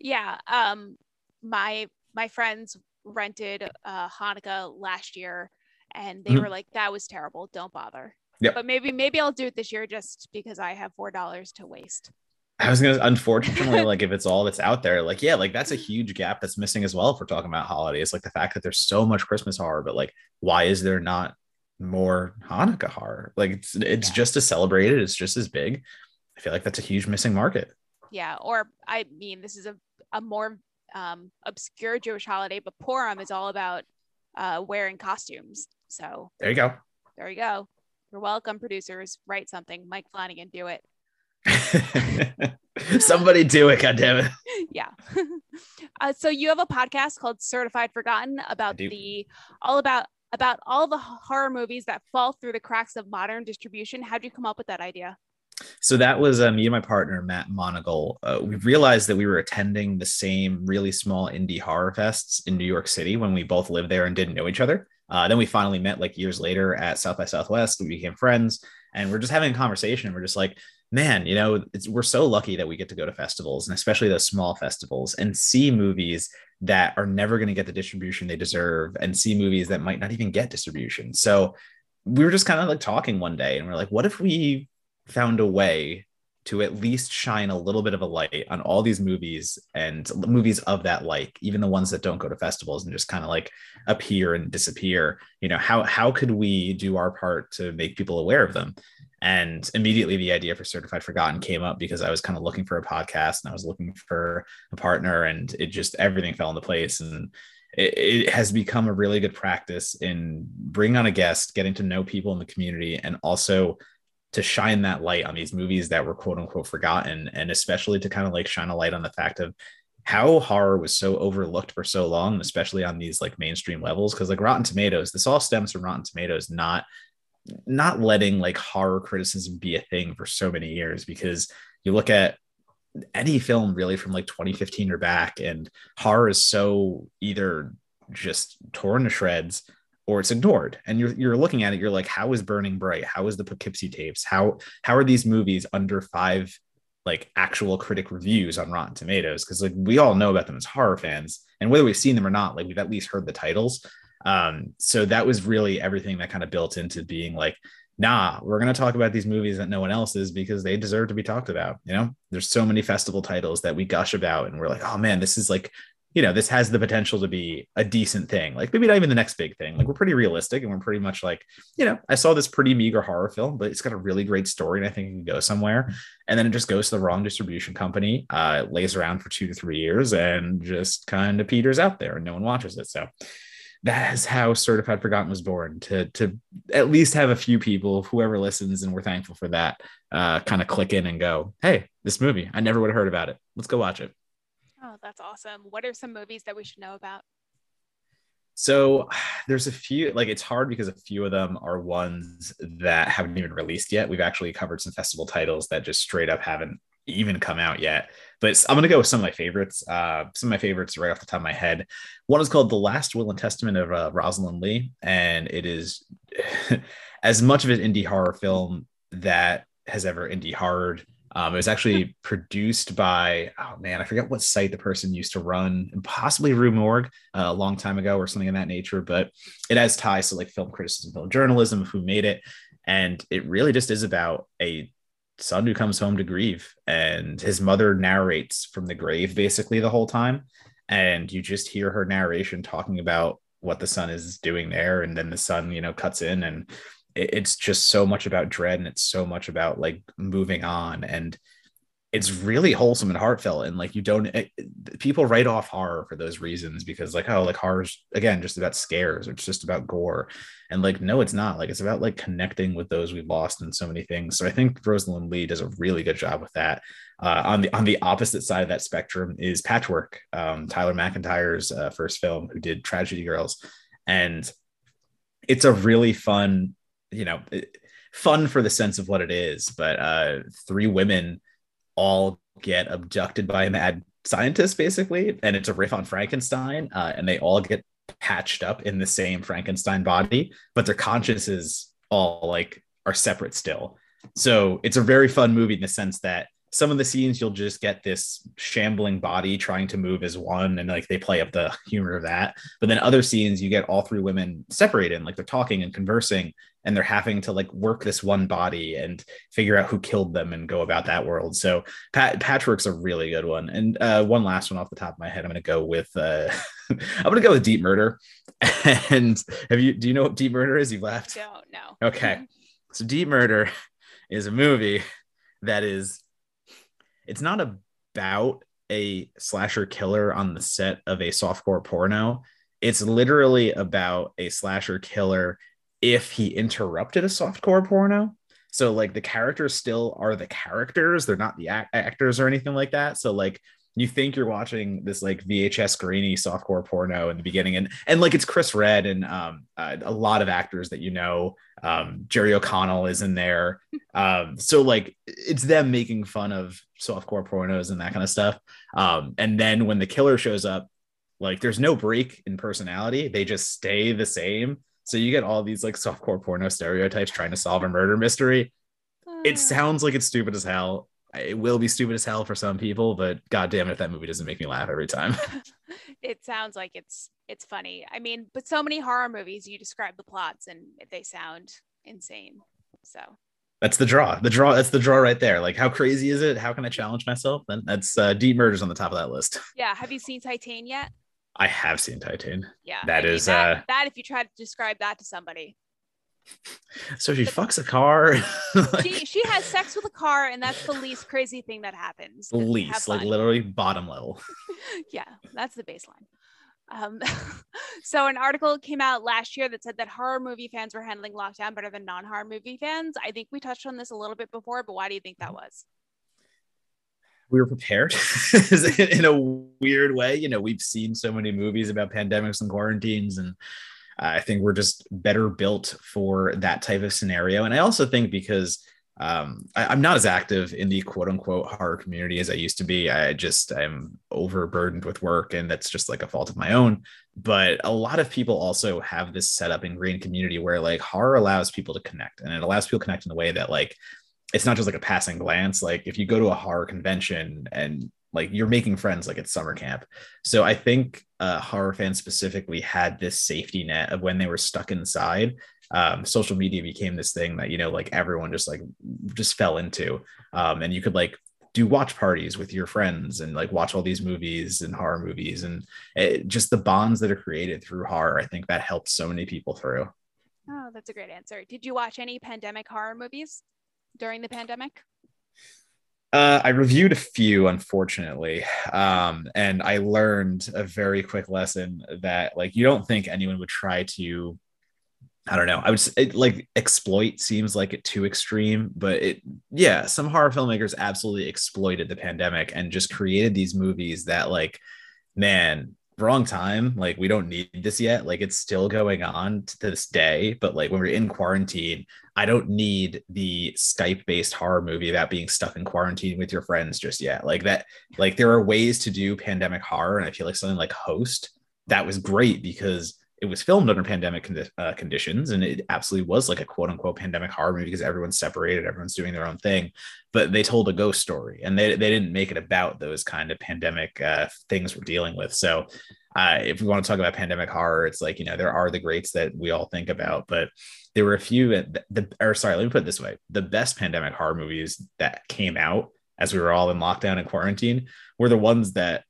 Yeah. Um, my my friends rented uh Hanukkah last year, and they mm-hmm. were like, that was terrible. Don't bother. Yeah. But maybe maybe I'll do it this year just because I have four dollars to waste. I was gonna unfortunately like if it's all that's out there, like yeah, like that's a huge gap that's missing as well if we're talking about holidays. Like the fact that there's so much Christmas horror, but like why is there not more Hanukkah horror? Like it's it's yeah. just as celebrated, it's just as big. I feel like that's a huge missing market. Yeah, or I mean, this is a, a more um, obscure Jewish holiday, but Purim is all about uh, wearing costumes. So there you go. There you go. You're welcome, producers. Write something. Mike Flanagan, do it. Somebody do it, goddammit. Yeah. uh, so you have a podcast called Certified Forgotten about the all about about all the horror movies that fall through the cracks of modern distribution. How'd you come up with that idea? So that was uh, me and my partner Matt Monagle. Uh, we realized that we were attending the same really small indie horror fests in New York City when we both lived there and didn't know each other. Uh, then we finally met like years later at South by Southwest. We became friends, and we're just having a conversation. We're just like, man, you know, we're so lucky that we get to go to festivals and especially those small festivals and see movies that are never going to get the distribution they deserve and see movies that might not even get distribution. So we were just kind of like talking one day and we're like, what if we found a way to at least shine a little bit of a light on all these movies and movies of that like even the ones that don't go to festivals and just kind of like appear and disappear. You know how how could we do our part to make people aware of them? And immediately the idea for certified forgotten came up because i was kind of looking for a podcast and i was looking for a partner and it just everything fell into place. And it, it, has become a really good practice in bringing on a guest getting to know people in the community and also to shine that light on these movies that were quote unquote forgotten and especially to kind of like shine a light on the fact of how horror was so overlooked for so long especially on these like mainstream levels because like rotten tomatoes this all stems from rotten tomatoes not not letting like horror criticism be a thing for so many years because you look at any film really from like 2015 or back and horror is so either just torn to shreds or it's ignored. And you're you're looking at it you're like how is burning bright? How is the poughkeepsie tapes? How how are these movies under five like actual critic reviews on rotten tomatoes? Because like we all know about them as horror fans and whether we've seen them or not like we've at least heard the titles. Um, so that was really everything that kind of built into being like, nah, we're going to talk about these movies that no one else is because they deserve to be talked about. You know, there's so many festival titles that we gush about, and we're like, oh man, this is like, you know, this has the potential to be a decent thing. Like maybe not even the next big thing. Like we're pretty realistic and we're pretty much like, you know, I saw this pretty meager horror film, but it's got a really great story and I think it can go somewhere. And then it just goes to the wrong distribution company, uh, lays around for two to three years and just kind of peters out there and no one watches it. So that is how certified forgotten was born to to at least have a few people whoever listens and we're thankful for that uh kind of click in and go hey this movie i never would have heard about it let's go watch it oh that's awesome what are some movies that we should know about so there's a few like it's hard because a few of them are ones that haven't even released yet we've actually covered some festival titles that just straight up haven't even come out yet. But I'm gonna go with some of my favorites. Uh, some of my favorites right off the top of my head. One is called "The Last Will and Testament of uh, Rosalind Leigh," and it is as much of an indie horror film that has ever indie horror. Um, it was actually produced by oh man, I forget what site the person used to run, possibly Rue Morgue uh, a long time ago or something in that nature. But it has ties to like film criticism, film journalism, who made it, and it really just is about a son who comes home to grieve and his mother narrates from the grave basically the whole time and you just hear her narration talking about what the son is doing there and then the son you know cuts in and it's just so much about dread and it's so much about like moving on. And it's really wholesome and heartfelt. And like you don't it, people write off horror for those reasons because like oh like horror's again just about scares. Or it's just about gore. And like no it's not. Like it's about like connecting with those we've lost in so many things. So i think rosalind leigh does a really good job with that. Uh, on the on the opposite side of that spectrum is patchwork um, tyler macintyre's uh, first film who did tragedy girls. And it's a really fun you know fun for the sense of what it is but uh three women all get abducted by a mad scientist, basically, and it's a riff on Frankenstein, uh, and they all get patched up in the same Frankenstein body, but their consciences all like are separate still. So it's a very fun movie in the sense that some of the scenes you'll just get this shambling body trying to move as one and like they play up the humor of that. But then other scenes you get all three women separated and like they're talking and conversing and they're having to like work this one body and figure out who killed them and go about that world. So Pat- patchwork's a really good one. And uh, one last one off the top of my head i'm going to go with uh, i'm going to go with deep murder. And have you do you know what deep murder is? You've left don't know. Okay. So deep murder is a movie that is it's not about a slasher killer on the set of a softcore porno. It's literally about a slasher killer if he interrupted a softcore porno. So like the characters still are the characters, they're not the act- actors or anything like that. So like you think you're watching this like VHS grainy softcore porno in the beginning, and and like it's Chris Redd and um, uh, a lot of actors that you know. Um, Jerry O'Connell is in there, um, so like it's them making fun of softcore pornos and that kind of stuff. Um, and then when the killer shows up, like there's no break in personality; they just stay the same. So you get all these like softcore porno stereotypes trying to solve a murder mystery. It ah. sounds like it's stupid as hell it will be stupid as hell for some people, but god damn it if that movie doesn't make me laugh every time. it sounds like it's it's funny. I mean, but so many horror movies you describe the plots and they sound insane. So that's the draw. The draw that's the draw right there. Like how crazy is it? How can I challenge myself? Then that's uh, deep murders on the top of that list. Yeah. Have you seen Titane yet? I have seen Titane. Yeah. That I mean, is that, uh that if you try to describe that to somebody, so she fucks a car. she she has sex with a car, and that's the least crazy thing that happens. Least, like literally bottom level. yeah, that's the baseline. Um, so an article came out last year that said that horror movie fans were handling lockdown better than non-horror movie fans. I think we touched on this a little bit before, but why do you think that was? We were prepared in a weird way. You know, we've seen so many movies about pandemics and quarantines and I think we're just better built for that type of scenario. And I also think because um, I, am not as active in the quote unquote horror community as I used to be. I just I'm overburdened with work, and that's just like a fault of my own. But a lot of people also have this set up in green community where like horror allows people to connect, and it allows people to connect in a way that like it's not just like a passing glance. Like if you go to a horror convention and like you're making friends like at summer camp. So i think uh, horror fans specifically had this safety net of when they were stuck inside. Um, social media became this thing that you know like everyone just like just fell into. Um, and you could like do watch parties with your friends and like watch all these movies and horror movies. And it, just the bonds that are created through horror i think that helped so many people through. Oh that's a great answer. Did you watch any pandemic horror movies during the pandemic uh, I reviewed a few, unfortunately, um, and I learned a very quick lesson that like you don't think anyone would try to. I don't know. I would it, like exploit seems like it too extreme, but it yeah, some horror filmmakers absolutely exploited the pandemic and just created these movies that like man wrong time. Like we don't need this yet. Like it's still going on to this day. But like when we're in quarantine, I don't need the Skype based horror movie about being stuck in quarantine with your friends just yet. Like that, like there are ways to do pandemic horror. And I feel like something like Host, that was great because it was filmed under pandemic uh, conditions and it absolutely was like a quote unquote pandemic horror movie because everyone's separated everyone's doing their own thing but they told a ghost story and they, they didn't make it about those kind of pandemic uh, things we're dealing with. So uh, if we want to talk about pandemic horror it's like you know there are the greats that we all think about but there were a few the, the or sorry let me put it this way. The best pandemic horror movies that came out as we were all in lockdown and quarantine were the ones that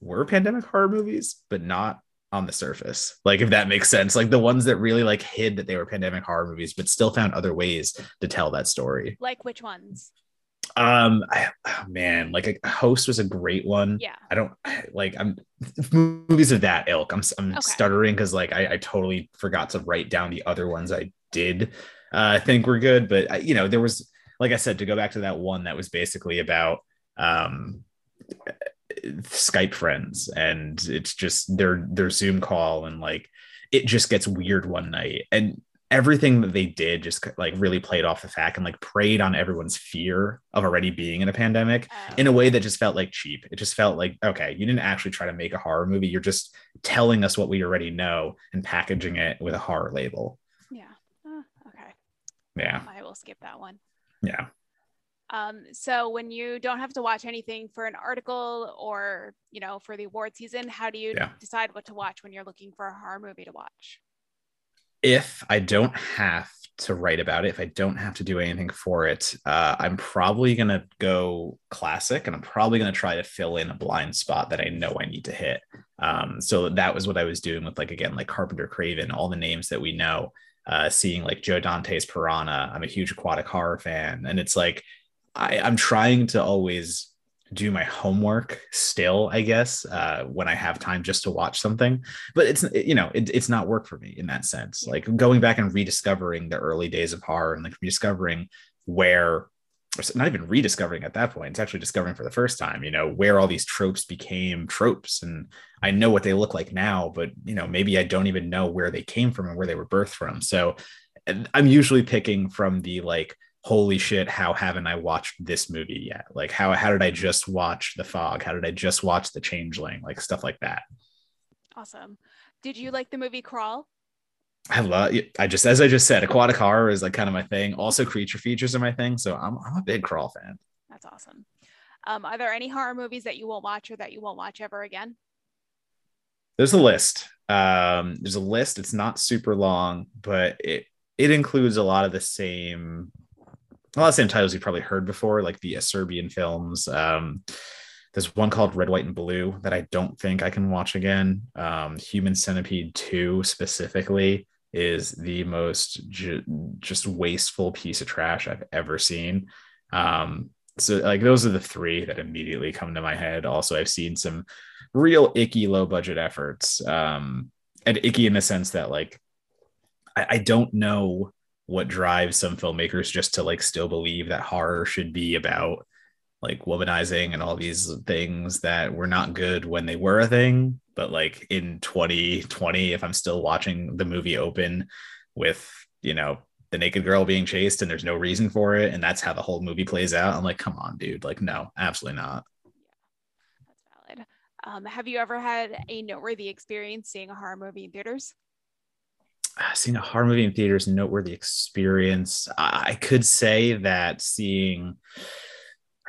were pandemic horror movies but not on the surface like if that makes sense. Like the ones that really like hid that they were pandemic horror movies but still found other ways to tell that story. Like which ones? Um I, oh man like a host was a great one. Yeah. I don't like i'm movies of that ilk i'm, I'm Okay. stuttering because like I, I totally forgot to write down the other ones i did uh think were good but I, you know there was like i said to go back to that one that was basically about um Skype friends and it's just their their Zoom call and like it just gets weird one night and everything that they did just like really played off the fact and like preyed on everyone's fear of already being in a pandemic Oh. in a way that just felt like cheap. It just felt like okay, you didn't actually try to make a horror movie. You're just telling us what we already know and packaging it with a horror label. yeah Oh, okay Yeah. i will skip that one Yeah. Um, so when you don't have to watch anything for an article or you know for the award season, how do you Yeah. decide what to watch when you're looking for a horror movie to watch? if I don't have to write about it, if I don't have to do anything for it, uh, I'm probably going to go classic and I'm probably going to try to fill in a blind spot that I know I need to hit. Um, so that was what I was doing with, like, again, like Carpenter Craven, all the names that we know, uh, seeing like Joe Dante's Piranha. I'm a huge aquatic horror fan. And it's like, I, I'm trying to always do my homework still, I guess, uh, when I have time just to watch something. But it's you know it, it's not work for me in that sense. Yeah. like going back and rediscovering the early days of horror and like rediscovering where not even rediscovering at that point it's actually discovering for the first time you know where all these tropes became tropes. And i know what they look like now but you know maybe i don't even know where they came from and where they were birthed from. So i'm usually picking from the like holy shit how haven't i watched this movie yet like how how did i just watch the fog how did i just watch the changeling like stuff like that Awesome. Did you like the movie Crawl? I love. I just, as I just said, aquatic horror is like kind of my thing. Also, creature features are my thing. So I'm, I'm a big crawl fan. That's awesome. Um, are there any horror movies that you won't watch or that you won't watch ever again? There's a list. Um, there's a list. It's not super long, but it it includes a lot of the same, a lot of the same titles you've probably heard before, like the Serbian films. Um, there's one called Red, White, and Blue that I don't think I can watch again. Um, Human Centipede 2 specifically is the most ju- just wasteful piece of trash I've ever seen. Um, so like those are the three that immediately come to my head. Also, I've seen some real icky low budget efforts. Um, and icky in the sense that like I, I don't know what drives some filmmakers just to like still believe that horror should be about like womanizing and all these things that were not good when they were a thing. But like in 2020, if I'm still watching the movie open with, you know, the naked girl being chased and there's no reason for it, and that's how the whole movie plays out, I'm like, come on, dude. Like, no, absolutely not. That's valid. Um, have you ever had a noteworthy experience seeing a horror movie in theaters? Seeing a horror movie in theaters noteworthy experience. I could say that seeing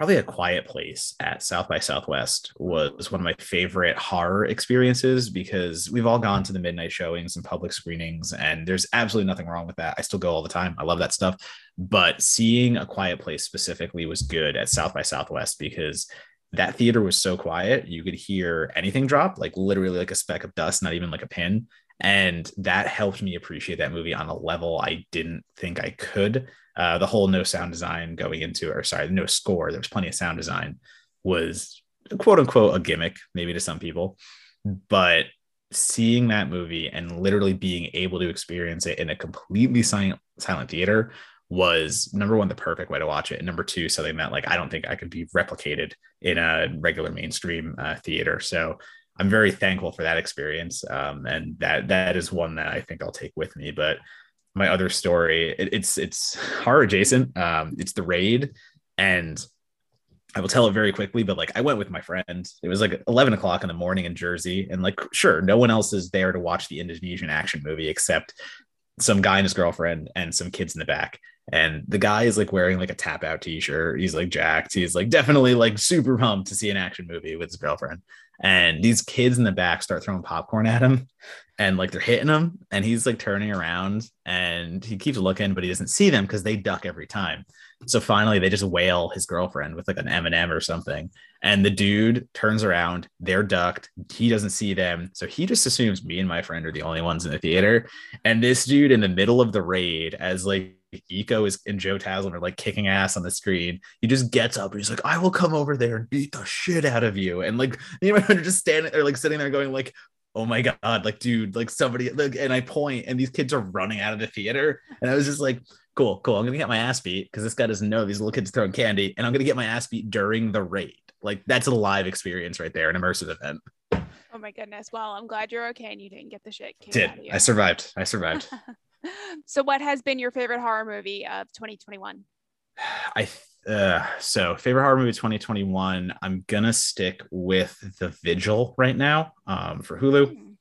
probably a quiet place at south by southwest was one of my favorite horror experiences because we've all gone to the midnight showings and public screenings and there's absolutely nothing wrong with that. I still go all the time. I love that stuff. But seeing a quiet place specifically was good at south by southwest because that theater was so quiet you could hear anything drop like literally like a speck of dust not even like a pin and that helped me appreciate that movie on a level I didn't think I could. Uh, the whole no sound design going into, or sorry, no score. There was plenty of sound design. Was quote unquote a gimmick, maybe to some people, but seeing that movie and literally being able to experience it in a completely silent silent theater was number one the perfect way to watch it and number two something that like i don't think i could be replicated in a regular mainstream uh, theater so I'm very thankful for that experience. Um, and that that is one that I think I'll take with me. But my other story, it, it's it's horror adjacent. Um, it's the raid, and I will tell it very quickly, but like I went with my friend. It was like 11 o'clock in the morning in Jersey. And like, sure, no one else is there to watch the Indonesian action movie except some guy and his girlfriend and some kids in the back. And the guy is like wearing like a tap out t shirt. He's like jacked. He's like definitely like super pumped to see an action movie with his girlfriend. And these kids in the back start throwing popcorn at him and like they're hitting him. And he's like turning around and he keeps looking, but he doesn't see them because they duck every time. So finally, they just wail his girlfriend with like an M&M or something, and the dude turns around. They're ducked. He doesn't see them, so he just assumes me and my friend are the only ones in the theater. And this dude in the middle of the raid, as like Iko Uwais and Joe Taslim are like kicking ass on the screen. He just gets up and he's like, "I will come over there and beat the shit out of you." And like you friend just standing there, like sitting there, going like, oh my god like dude like somebody like and i point and these kids are running out of the theater and i was just like cool, cool. I'm gonna get my ass beat because this guy doesn't know these little kids throwing candy, and I'm gonna get my ass beat during the raid. Like that's a live experience right there, an immersive event. Oh my goodness. Well, I'm glad you're okay and you didn't get the shit. Did I survived? I survived. so, what has been your favorite horror movie of 2021? I uh, so favorite horror movie 2021. I'm gonna stick with The Vigil right now um, for Hulu. Mm.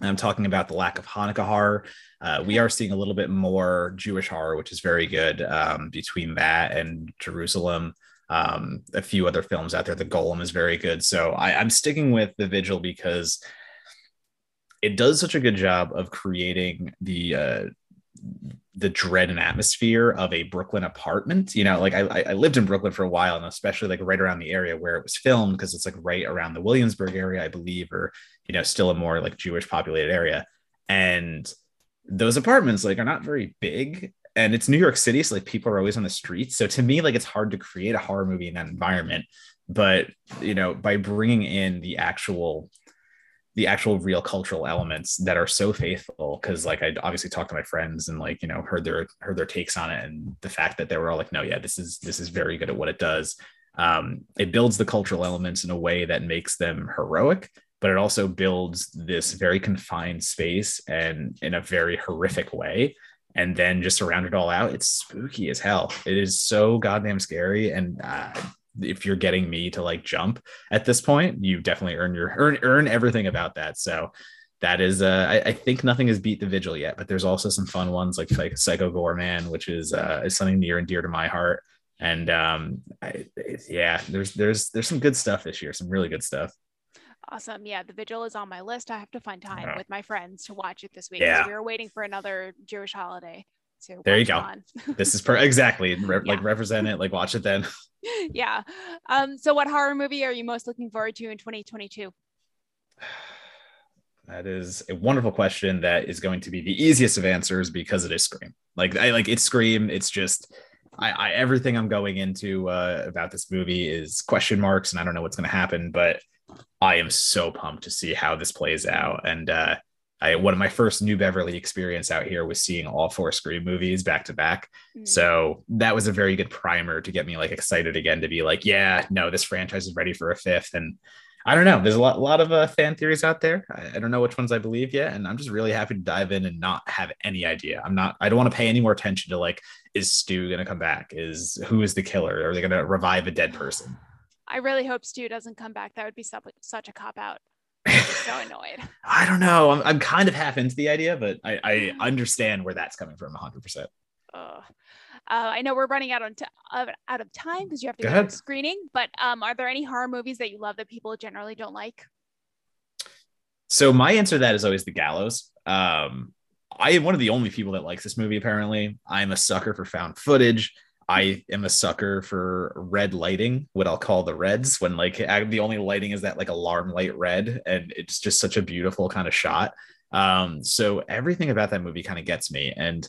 I'm talking about the lack of Hanukkah horror. Uh, we are seeing a little bit more Jewish horror, which is very good um, between that and Jerusalem. Um, a few other films out there. The Golem is very good. So I, I'm sticking with The Vigil because it does such a good job of creating the uh, the dread and atmosphere of a Brooklyn apartment. You know, like I, I lived in Brooklyn for a while, and especially like right around the area where it was filmed, because it's like right around the Williamsburg area, I believe, or you know, still a more like Jewish populated area. And those apartments like are not very big. And it's New York City, so like people are always on the streets. So to me, like it's hard to create a horror movie in that environment. But you know, by bringing in the actual the actual real cultural elements that are so faithful because like i obviously talked to my friends and like you know heard their heard their takes on it and the fact that they were all like no yeah this is this is very good at what it does. Um, it builds the cultural elements in a way that makes them heroic but it also builds this very confined space and in a very horrific way. And then just around it all out it's spooky as hell. It is so goddamn scary. And uh, if you're getting me to like jump at this point, you definitely earn your earn earn everything about that. So that is uh I, I think nothing has beat the vigil yet, but there's also some fun ones like, like Psycho Goreman, which is uh is something near and dear to my heart. And um I, yeah, there's there's there's some good stuff this year, some really good stuff. Awesome. Yeah, the vigil is on my list. I have to find time yeah. with my friends to watch it this week. Yeah. We were waiting for another Jewish holiday. To there you go. this is per exactly Re- yeah. like represent it, like watch it then. yeah. Um, so what horror movie are you most looking forward to in 2022? That is a wonderful question that is going to be the easiest of answers because it is Scream. Like I like it's Scream. It's just I, I everything I'm going into uh, about this movie is question marks and I don't know what's going to happen, but I am so pumped to see how this plays out. And uh, I one of my first New Beverly experience out here was seeing all four Scream movies back to back. Mm. So that was a very good primer to get me like excited again to be like, yeah, no, this franchise is ready for a fifth. And I don't know. There's a lot, a lot of uh, fan theories out there. I, I, don't know which ones I believe yet, and I'm just really happy to dive in and not have any idea. I'm not. I don't want to pay any more attention to like, is Stu going to come back? Is who is the killer? Are they going to revive a dead person? I really hope Stu doesn't come back. That would be such, such a cop out so annoyed. I don't know. I'm, I'm kind of half into the idea, but I, I understand where that's coming from 100%. Uh, I know we're running out, on t- out of time because you have to go, go to screening, but um, are there any horror movies that you love that people generally don't like? So my answer to that is always The Gallows. Um, I am one of the only people that likes this movie. Apparently, I'm a sucker for found footage. I am a sucker for red lighting, what I'll call the reds, when like the only lighting is that like alarm light red, and it's just such a beautiful kind of shot. Um, so everything about that movie kind of gets me, and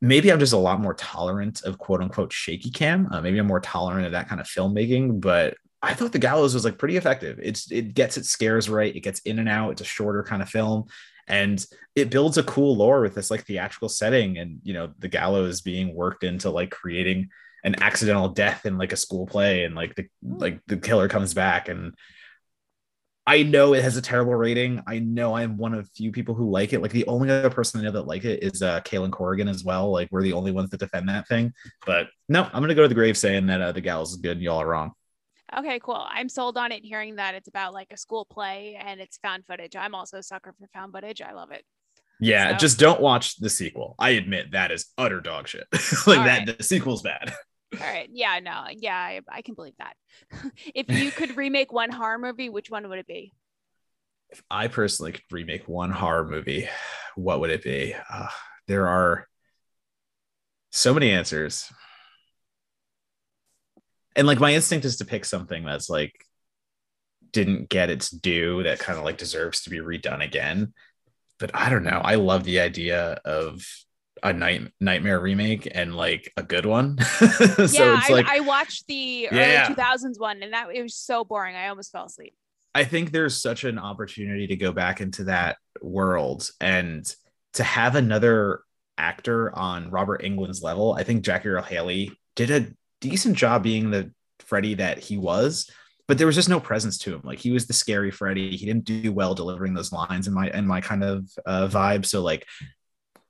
maybe I'm just a lot more tolerant of quote unquote shaky cam. Uh, maybe I'm more tolerant of that kind of filmmaking, but I thought the gallows was like pretty effective. It's it gets its scares right. It gets in and out. It's a shorter kind of film, and it builds a cool lore with this like theatrical setting and you know the gallows being worked into like creating an accidental death in like a school play and like the like the killer comes back and I know it has a terrible rating. I know I'm one of few people who like it. Like the only other person I know that like it is uh Kalyn Corrigan as well. Like we're the only ones that defend that thing. But no, I'm gonna go to the grave saying that uh, the gallows is good and y'all are wrong. Okay, cool. I'm sold on it hearing that it's about like a school play and it's found footage. I'm also a sucker for found footage. I love it. Yeah, so. just don't watch the sequel. I admit that is utter dog shit. like All that right. the sequel's bad. All right. Yeah, no. Yeah, I, I can believe that. if you could remake one horror movie, which one would it be? If I personally could remake one horror movie, what would it be? Uh, there are so many answers. And like my instinct is to pick something that's like didn't get its due that kind of like deserves to be redone again. But I don't know. I love the idea of a night nightmare remake and like a good one. so yeah, it's I, like I watched the yeah. early 2000s one and that it was so boring. I almost fell asleep. I think there's such an opportunity to go back into that world and to have another actor on Robert Englund's level. I think Jackie Earle Haley did a decent job being the Freddy that he was, but there was just no presence to him. Like he was the scary Freddy. He didn't do well delivering those lines in my in my kind of uh, vibe. So like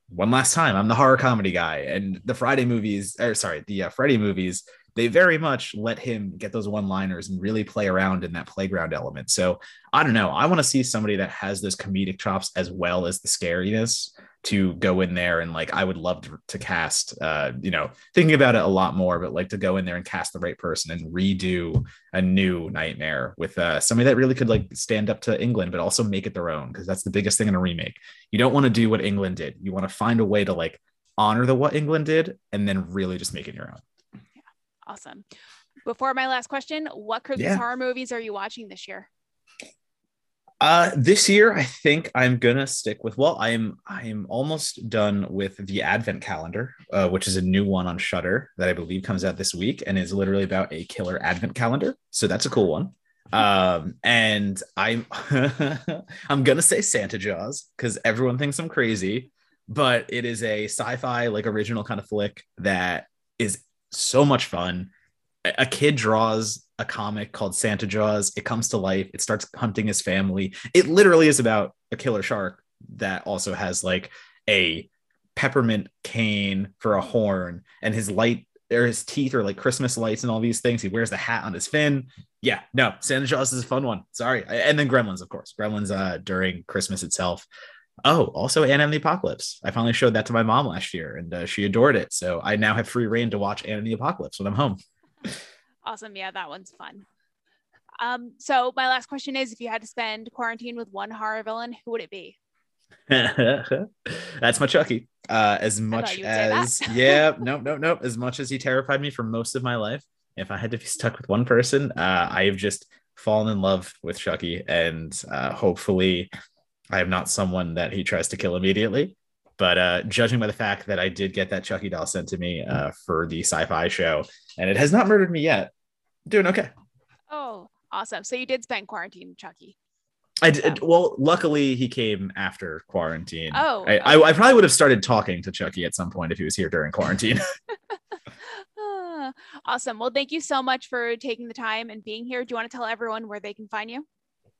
one last time, I'm the horror comedy guy, and the Friday movies, or sorry, the uh, Freddy movies, they very much let him get those one-liners and really play around in that playground element. So I don't know. I want to see somebody that has those comedic chops as well as the scariness to go in there and like I would love to, to cast uh you know thinking about it a lot more but like to go in there and cast the right person and redo a new nightmare with uh somebody that really could like stand up to Englund but also make it their own because that's the biggest thing in a remake. You don't want to do what Englund did. You want to find a way to like honor the what Englund did and then really just make it your own. Yeah. Awesome. Before my last question what Christmas yeah. horror movies are you watching this year uh, this year, I think I'm gonna stick with. Well, I am I am almost done with the Advent calendar, uh, which is a new one on Shudder that I believe comes out this week and is literally about a killer Advent calendar. So that's a cool one. Um, and I'm I'm gonna say Santa Jaws because everyone thinks I'm crazy, but it is a Syfy like original kind of flick that is so much fun. A kid draws a comic called Santa Jaws. It comes to life. It starts hunting his family. It literally is about a killer shark that also has like a peppermint cane for a horn and his light or his teeth are like Christmas lights and all these things. He wears the hat on his fin. Yeah, no, Santa Jaws is a fun one. Sorry. And then Gremlins, of course. Gremlins uh during Christmas itself. Oh, also Anna and the Apocalypse. I finally showed that to my mom last year and uh, she adored it. So I now have free reign to watch Anna and the Apocalypse when I'm home. Awesome. Yeah, that one's fun. Um, so my last question is if you had to spend quarantine with one horror villain, who would it be? That's my Chucky. Uh, as much as yeah, nope, nope, nope. As much as he terrified me for most of my life, if I had to be stuck with one person, uh, I have just fallen in love with Chucky, and uh, hopefully, I am not someone that he tries to kill immediately. But uh, judging by the fact that I did get that Chucky doll sent to me uh, for the Syfy show, and it has not murdered me yet, I'm doing okay. Oh, awesome! So you did spend quarantine, Chucky. I did. Well, luckily he came after quarantine. Oh, I. I, I, probably would have started talking to Chucky at some point if he was here during quarantine. awesome. Well, thank you so much for taking the time and being here. Do you want to tell everyone where they can find you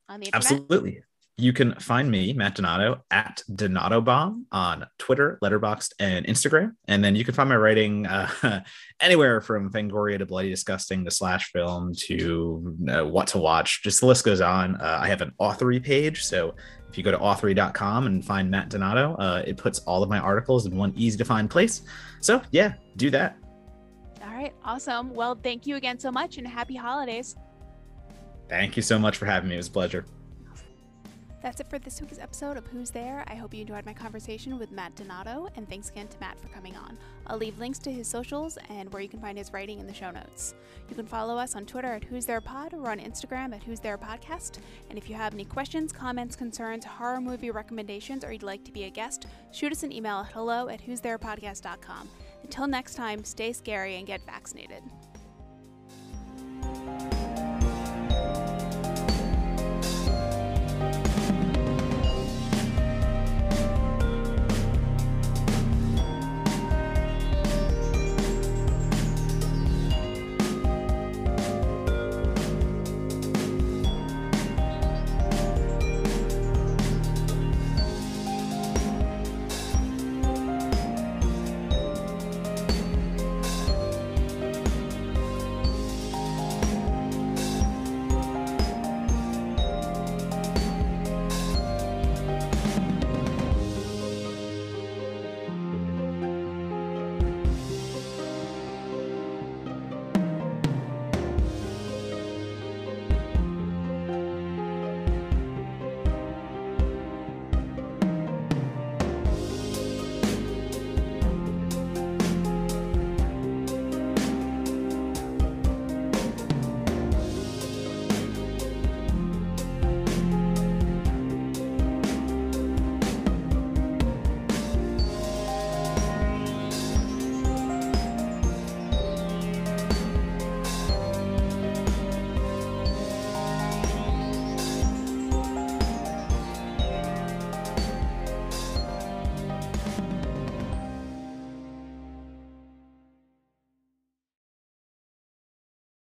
on the internet? Absolutely you can find me, Matt Donato, at Donato Bomb on Twitter, Letterboxd, and Instagram. And then you can find my writing uh, anywhere from Fangoria to Bloody Disgusting to Slash Film to uh, What to Watch. Just the list goes on. Uh, I have an Authory page. So if you go to authory.com and find Matt Donato, uh, it puts all of my articles in one easy to find place. So yeah, do that. All right. Awesome. Well, thank you again so much and happy holidays. Thank you so much for having me. It was a pleasure. That's it for this week's episode of Who's There. I hope you enjoyed my conversation with Matt Donato, and thanks again to Matt for coming on. I'll leave links to his socials and where you can find his writing in the show notes. You can follow us on Twitter at Who's There Pod or on Instagram at Who's There Podcast. And if you have any questions, comments, concerns, horror movie recommendations, or you'd like to be a guest, shoot us an email at hello at who'stherepodcast.com. Until next time, stay scary and get vaccinated.